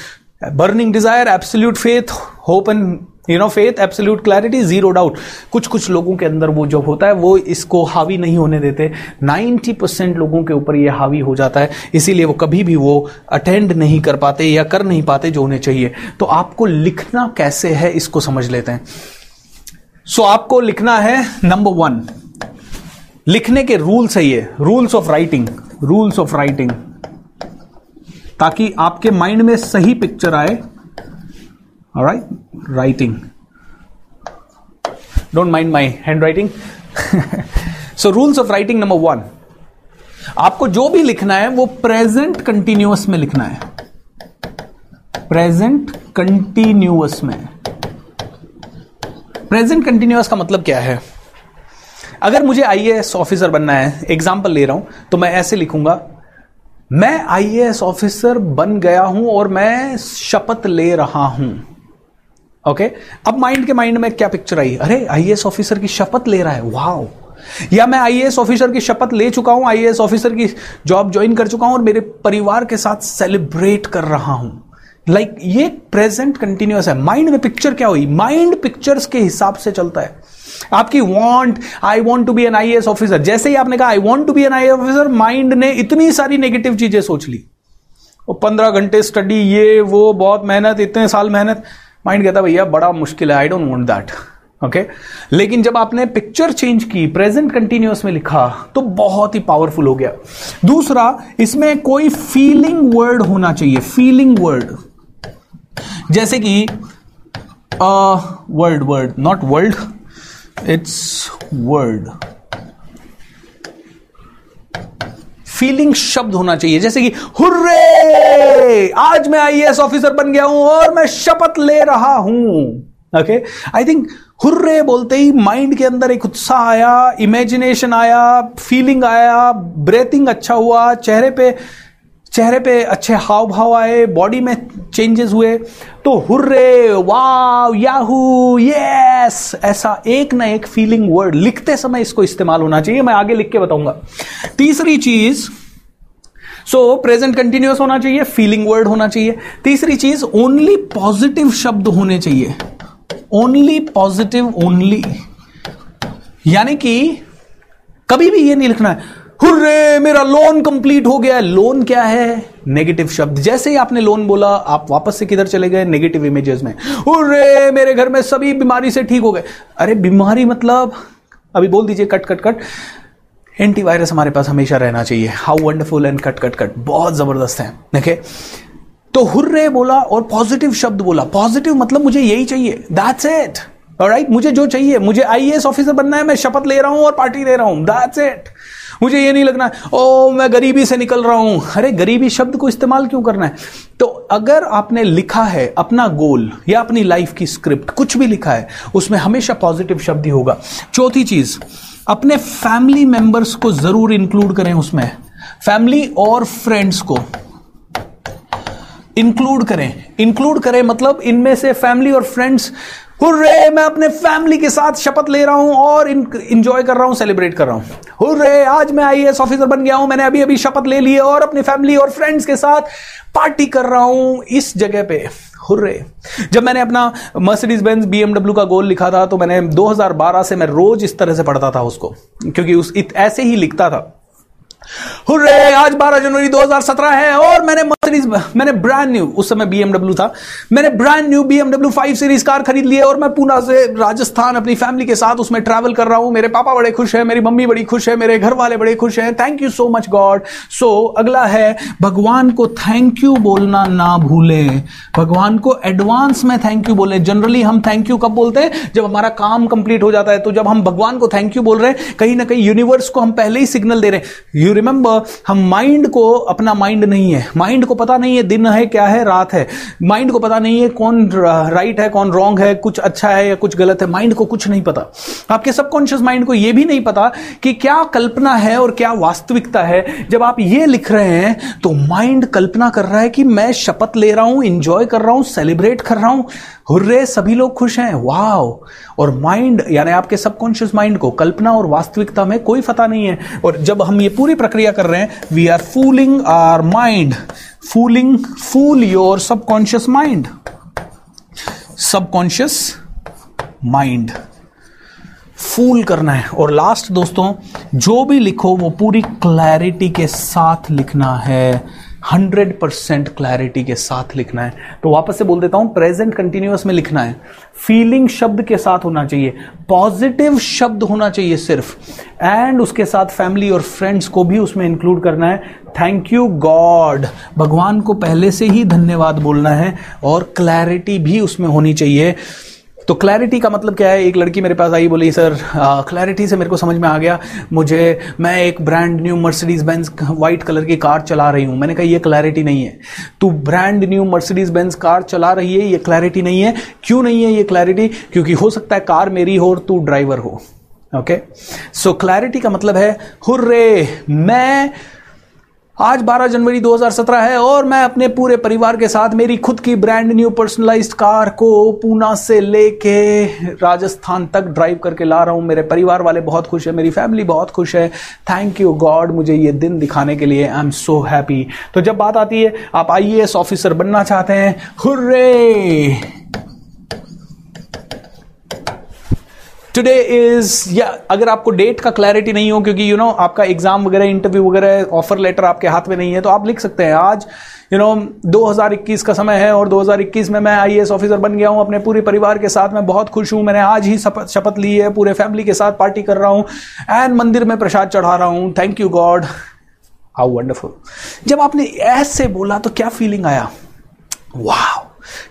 burning desire absolute faith hope and you know faith absolute clarity zero doubt कुछ कुछ लोगों के अंदर वो जो होता है वो इसको हावी नहीं होने देते। 90 परसेंट लोगों के ऊपर ये हावी हो जाता है। इसीलिए वो कभी भी वो अटेंड नहीं कर पाते या कर नहीं पाते जो उन्हें चाहिए। तो आपको लिखना कैसे है इसको समझ लेते हैं। सो so, आपको लिखना है नंबर वन लिखने के रूल्स है ये। Rules of writing rules of writing ताकि आपके माइंड में सही पिक्चर आए all right, writing. Don't mind my handwriting. So, rules of writing number one. आपको जो भी लिखना है, वो प्रेजेंट कंटिन्यूअस में लिखना है. प्रेजेंट कंटिन्यूअस में. प्रेजेंट कंटिन्यूअस का मतलब क्या है? अगर मुझे आईएएस ऑफिसर बनना है एग्ज़ाम्पल ले रहा हूँ तो मैं ऐसे लिखूँगा, मैं आईएएस ऑफिसर बन गया हूँ और मैं शपथ ले रहा हूँ. ओके अब माइंड के माइंड में क्या पिक्चर आई? अरे आईएएस ऑफिसर की शपथ ले रहा है। वाओ या मैं आईएएस ऑफिसर की शपथ ले चुका हूँ आईएएस ऑफिसर की जॉब ज्वाइन कर चुका हूँ और मेरे परिवार के साथ सेलिब्रेट कर रहा हूँ। लाइक like, ये प्रेजेंट कंटिन्यूस है। माइंड में पिक्चर क्या हुई? माइंड पिक्चर्स के हिसाब से चलता है। आपकी want I want to be an IAS officer जैसे ही आपने कहा I want to be an IAS officer mind ने इतनी सारी नेगेटिव चीज़ें सोच ली। पंद्रह घंटे स्टडी ये वो बहुत मेहनत इतने साल मेहनत। माइंड कहता भैया, बड़ा मुश्किल है I don't want that okay लेकिन जब आपने पिक्चर चेंज की प्रेजेंट कंटिन्यूस में लिखा तो बहुत ही पावरफुल हो गया। दूसरा, इसमें कोई फीलिंग वर्ड होना चाहिए फीलिंग वर्ड जैसे कि word word not world it's word feeling शब्द होना चाहिए। जैसे कि, हुर्रे, आज मैं आईएएस ऑफिसर बन गया हूँ और मैं शपथ ले रहा हूँ। ओके आई थिंक हुर्रे बोलते ही माइंड के अंदर एक उत्साह आया इमेजिनेशन आया फीलिंग आया ब्रेथिंग अच्छा हुआ, चेहरे पे चेहरे पे अच्छे हाव भाव आए बॉडी में चेंजेस हुए तो हुर्रे वाव याहू यस ऐसा एक ना एक फीलिंग वर्ड लिखते समय इसको इस्तेमाल होना चाहिए, मैं आगे लिख के बताऊँगा। तीसरी चीज़ सो प्रेजेंट कंटिन्यूस होना चाहिए फीलिंग वर्ड होना चाहिए। तीसरी चीज़ ओनली पॉजिटिव शब्द होने चाहिए। ओनली पॉजिटिव ओनली यानी कि कभी भी ये नहीं लिखना है। हुर्रे, मेरा लोन कंप्लीट हो गया लोन क्या है? नेगेटिव शब्द। जैसे ही आपने लोन बोला, आप वापस से किधर चले गए? नेगेटिव इमेजेस में। हुर्रे, मेरे घर में सभी बीमारी से ठीक हो गए। अरे, बीमारी मतलब? अभी बोल दीजिए, कट कट कट। एंटीवायरस हमारे पास हमेशा रहना चाहिए। How wonderful and cut cut cut बहुत ज़बरदस्त है। देखे तो हुर्रे बोला और पॉजिटिव शब्द बोला। पॉजिटिव मतलब मुझे यही चाहिए। दैट्स इट राइट मुझे जो चाहिए, मुझे आईएएस ऑफिसर बनना है, मैं शपथ ले रहा हूँ और पार्टी ले रहा हूँ। दैट्स इट मुझे ये नहीं लगना, ओ, मैं गरीबी से निकल रहा हूँ। अरे, गरीबी शब्द को इस्तेमाल क्यों करना है? तो अगर आपने लिखा है अपना गोल या अपनी लाइफ की स्क्रिप्ट, कुछ भी लिखा है, उसमें हमेशा पॉजिटिव शब्द ही होगा। चौथी चीज़, अपने फैमिली मेंबर्स को ज़रूर इंक्लूड करें उसमें। फैमिली और फ्रेंड्स को इंक्लूड करें। इंक्लूड करें मतलब इनमें से फैमिली और फ्रेंड्स हुर्रे, मैं अपने फैमिली के साथ शपथ ले रहा हूँ और इंजॉय कर रहा हूँ सेलिब्रेट कर रहा हूँ। हुर्रे, आज मैं आईएएस ऑफिसर बन गया हूँ, मैंने अभी अभी शपथ ले ली है और अपनी फैमिली और फ्रेंड्स के साथ पार्टी कर रहा हूँ इस जगह पे। हुर्रे, जब मैंने अपना मर्सिडीज बेंज बीएमडब्ल्यू का गोल लिखा था तो मैंने 2012 से मैं रोज इस तरह से पढ़ता था उसको, क्योंकि उस ऐसे ही लिखता था। हुर्रे, आज 12 जनवरी 2017 है और मैंने मर्सिडीज मैंने ब्रांड न्यू उस समय बीएमडब्ल्यू था। मैंने brand new BMW 5 series car खरीद ली है और मैं पूना से राजस्थान अपनी फैमिली के साथ उसमें ट्रैवल कर रहा हूँ। मेरे पापा बड़े खुश हैं, मेरी मम्मी बड़ी खुश है, मेरे घर वाले बड़े खुश हैं। Thank you so much God so अगला है, भगवान को थैंक यू बोलना ना भूले। भगवान को एडवांस में थैंक यू बोले। जनरली हम थैंक यू कब बोलते हैं? जब हमारा काम कंप्लीट हो जाता है तो जब हम भगवान को थैंक यू बोल रहे हैं, कहीं ना कहीं यूनिवर्स को हम पहले ही सिग्नल दे रहे हैं। यू रिमेंबर हम माइंड को, अपना माइंड नहीं है। माइंड को पता नहीं है दिन है, क्या है, रात है। माइंड को पता नहीं है कौन राइट है, कौन रॉन्ग है, कुछ अच्छा है या कुछ गलत है। माइंड को कुछ नहीं पता। आपके सबकॉन्शियस माइंड को यह भी नहीं पता कि क्या कल्पना है और क्या वास्तविकता है। जब आप ये लिख रहे हैं तो माइंड कल्पना कर रहा है कि मैं शपथ ले रहा हूँ इंजॉय कर रहा हूँ सेलिब्रेट कर रहा हूँ। हुर्रे, सभी लोग खुश हैं। वाव और माइंड यानी आपके सबकॉन्शियस माइंड को कल्पना और वास्तविकता में कोई पता नहीं है। और जब हम ये पूरी प्रक्रिया कर रहे हैं we are fooling our mind fooling fool your subconscious mind subconscious mind fool करना है। और लास्ट दोस्तों, जो भी लिखो, वो पूरी क्लैरिटी के साथ लिखना है। हंड्रेड परसेंट क्लैरिटी के साथ लिखना है। तो वापस से बोल देता हूँ प्रेजेंट कंटिन्यूस में लिखना है। फीलिंग शब्द के साथ होना चाहिए। पॉजिटिव शब्द होना चाहिए सिर्फ़। एंड उसके साथ फैमिली और फ्रेंड्स को भी उसमें इंक्लूड करना है। थैंक यू गॉड भगवान को पहले से ही धन्यवाद बोलना है और क्लैरिटी भी उसमें होनी चाहिए। तो क्लैरिटी का मतलब क्या है? एक लड़की मेरे पास आई, बोली, सर क्लैरिटी से मेरे को समझ में आ गया। मुझे, मैं एक brand new Mercedes Benz white colour की कार चला रही हूँ। मैंने कहा, ये क्लैरिटी नहीं है। तू brand new Mercedes Benz car चला रही है, ये क्लैरिटी नहीं है। क्यों नहीं है ये क्लैरिटी क्योंकि हो सकता है कार मेरी हो और तू ड्राइवर हो। ओके सो क्लैरिटी का मतलब है, हुर्रे, मैं आज 12 जनवरी 2017 है और मैं अपने पूरे परिवार के साथ मेरी खुद की ब्रांड न्यू पर्सनलाइज्ड कार को पूना से लेके राजस्थान तक ड्राइव करके ला रहा हूँ। मेरे परिवार वाले बहुत खुश है, मेरी फैमिली बहुत खुश है। थैंक यू गॉड मुझे ये दिन दिखाने के लिए आई एम सो हैप्पी तो जब बात आती है, आप आईएएस ऑफिसर बनना चाहते हैं। हुर्रे! टुडे इज़ या अगर आपको डेट का क्लैरिटी नहीं हो क्योंकि यू you नो know, आपका एग्ज़ाम वगैरह इंटरव्यू वगैरह ऑफ़र लेटर आपके हाथ में नहीं है तो आप लिख सकते हैं। आज यू you नो know, 2021 का समय है और 2021 में मैं आईएएस ऑफिसर बन गया हूँ अपने पूरे परिवार के साथ मैं बहुत खुश हूँ। मैंने आज ही शपथ ली है पूरे फैमिली के साथ पार्टी कर रहा हूँ एंड मंदिर में प्रसाद चढ़ा रहा हूँ। Thank you God how wonderful जब आपने ऐसे बोला तो क्या फीलिंग आया? वाह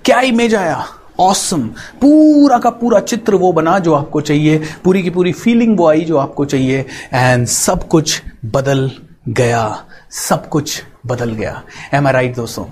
क्या इमेज आया? ऑसम पूरा का पूरा चित्र वो बना जो आपको चाहिए। पूरी की पूरी फीलिंग वो आई जो आपको चाहिए। एंड सब कुछ बदल गया। सब कुछ बदल गया। एम आई राइट दोस्तों?